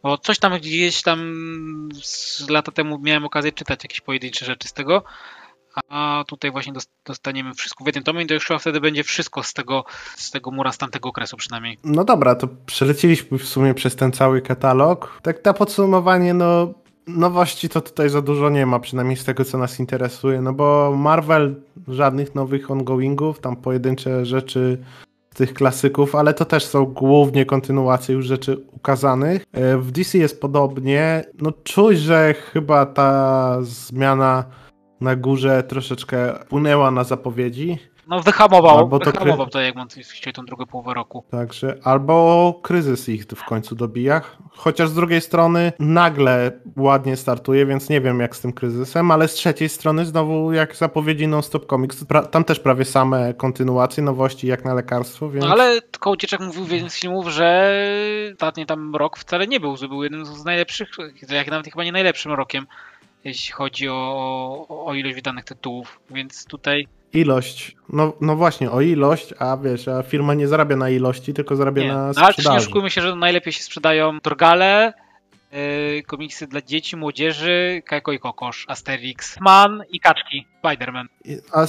bo coś tam gdzieś tam z lata temu miałem okazję czytać jakieś pojedyncze rzeczy z tego, a tutaj właśnie dostaniemy wszystko w jednym tomie i to już chyba wtedy będzie wszystko z tego, z tego mura z tamtego okresu przynajmniej. No dobra, to przeleciliśmy w sumie przez ten cały katalog. Tak na podsumowanie, no nowości to tutaj za dużo nie ma, przynajmniej z tego, co nas interesuje, no bo Marvel żadnych nowych ongoingów, tam pojedyncze rzeczy z tych klasyków, ale to też są głównie kontynuacje już rzeczy ukazanych. E, W DC jest podobnie. No czuć, że chyba ta zmiana na górze troszeczkę wpłynęła na zapowiedzi. No wyhamował, Albo to wyhamował kry- to Egmont chciał tą drugą połowę roku. Także albo kryzys ich w końcu dobija. Chociaż z drugiej strony nagle ładnie startuje, więc nie wiem jak z tym kryzysem, ale z trzeciej strony znowu jak zapowiedzi Non-Stop Comics, tam też prawie same kontynuacje, nowości jak na lekarstwo, więc No ale Kołcieczek mówił w jednym z filmów, że ostatni tam rok wcale nie był zły, był jednym z najlepszych, jak nawet chyba nie najlepszym rokiem, jeśli chodzi o, o, o ilość wydanych tytułów, więc tutaj ilość, no, no właśnie o ilość, a wiesz, a firma nie zarabia na ilości, tylko zarabia nie. na No, ale sprzedaży. oszukujmy się, że najlepiej się sprzedają Dorgale, yy, komiksy dla dzieci, młodzieży, Kajko i Kokosz, Asterix, Man i Kaczki, Spider-Man. A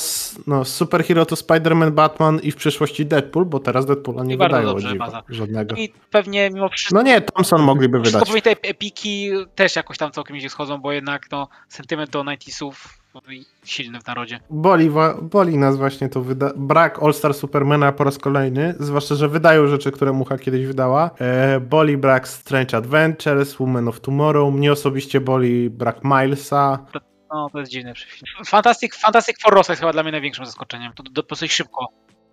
no, superhero to Spider-Man, Batman i w przyszłości Deadpool, bo teraz Deadpoola nie I wydają dobrze, żadnego. I pewnie mimo wszystko No nie, Thompson mogliby Wszystko wydać. pewnie te epiki też jakoś tam całkiem idzie schodzą, bo jednak no, sentyment do 90sów no, i silny w narodzie. Boli, boli nas właśnie to wyda- brak All-Star Supermana po raz kolejny, zwłaszcza, że wydają rzeczy, które Mucha kiedyś wydała. E, boli brak Strange Adventures, Woman of Tomorrow, mnie osobiście boli brak Milesa. No, to jest dziwne. Fantastic, Fantastic Four Rosa jest chyba dla mnie największym zaskoczeniem. To, to dosyć szybko.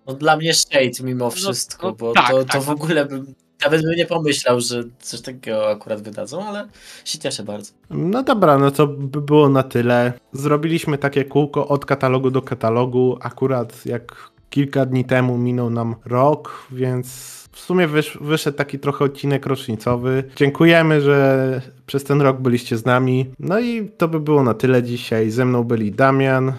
No dla mnie Shade mimo wszystko, no bo tak, to, tak, to w no. ogóle bym, nawet bym nie pomyślał, że coś takiego akurat wydadzą, ale się cieszę bardzo. No dobra, no to by było na tyle. Zrobiliśmy takie kółko od katalogu do katalogu, akurat jak kilka dni temu minął nam rok, więc w sumie wysz, wyszedł taki trochę odcinek rocznicowy. Dziękujemy, że przez ten rok byliście z nami. No i to by było na tyle dzisiaj. Ze mną byli Damian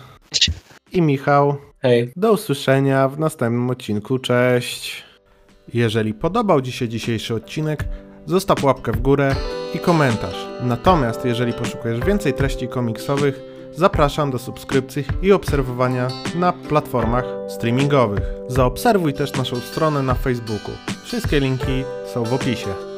i Michał. Hej. Do usłyszenia w następnym odcinku. Cześć! Jeżeli podobał Ci się dzisiejszy odcinek, zostaw łapkę w górę i komentarz. Natomiast jeżeli poszukujesz więcej treści komiksowych, zapraszam do subskrypcji i obserwowania na platformach streamingowych. Zaobserwuj też naszą stronę na Facebooku. Wszystkie linki są w opisie.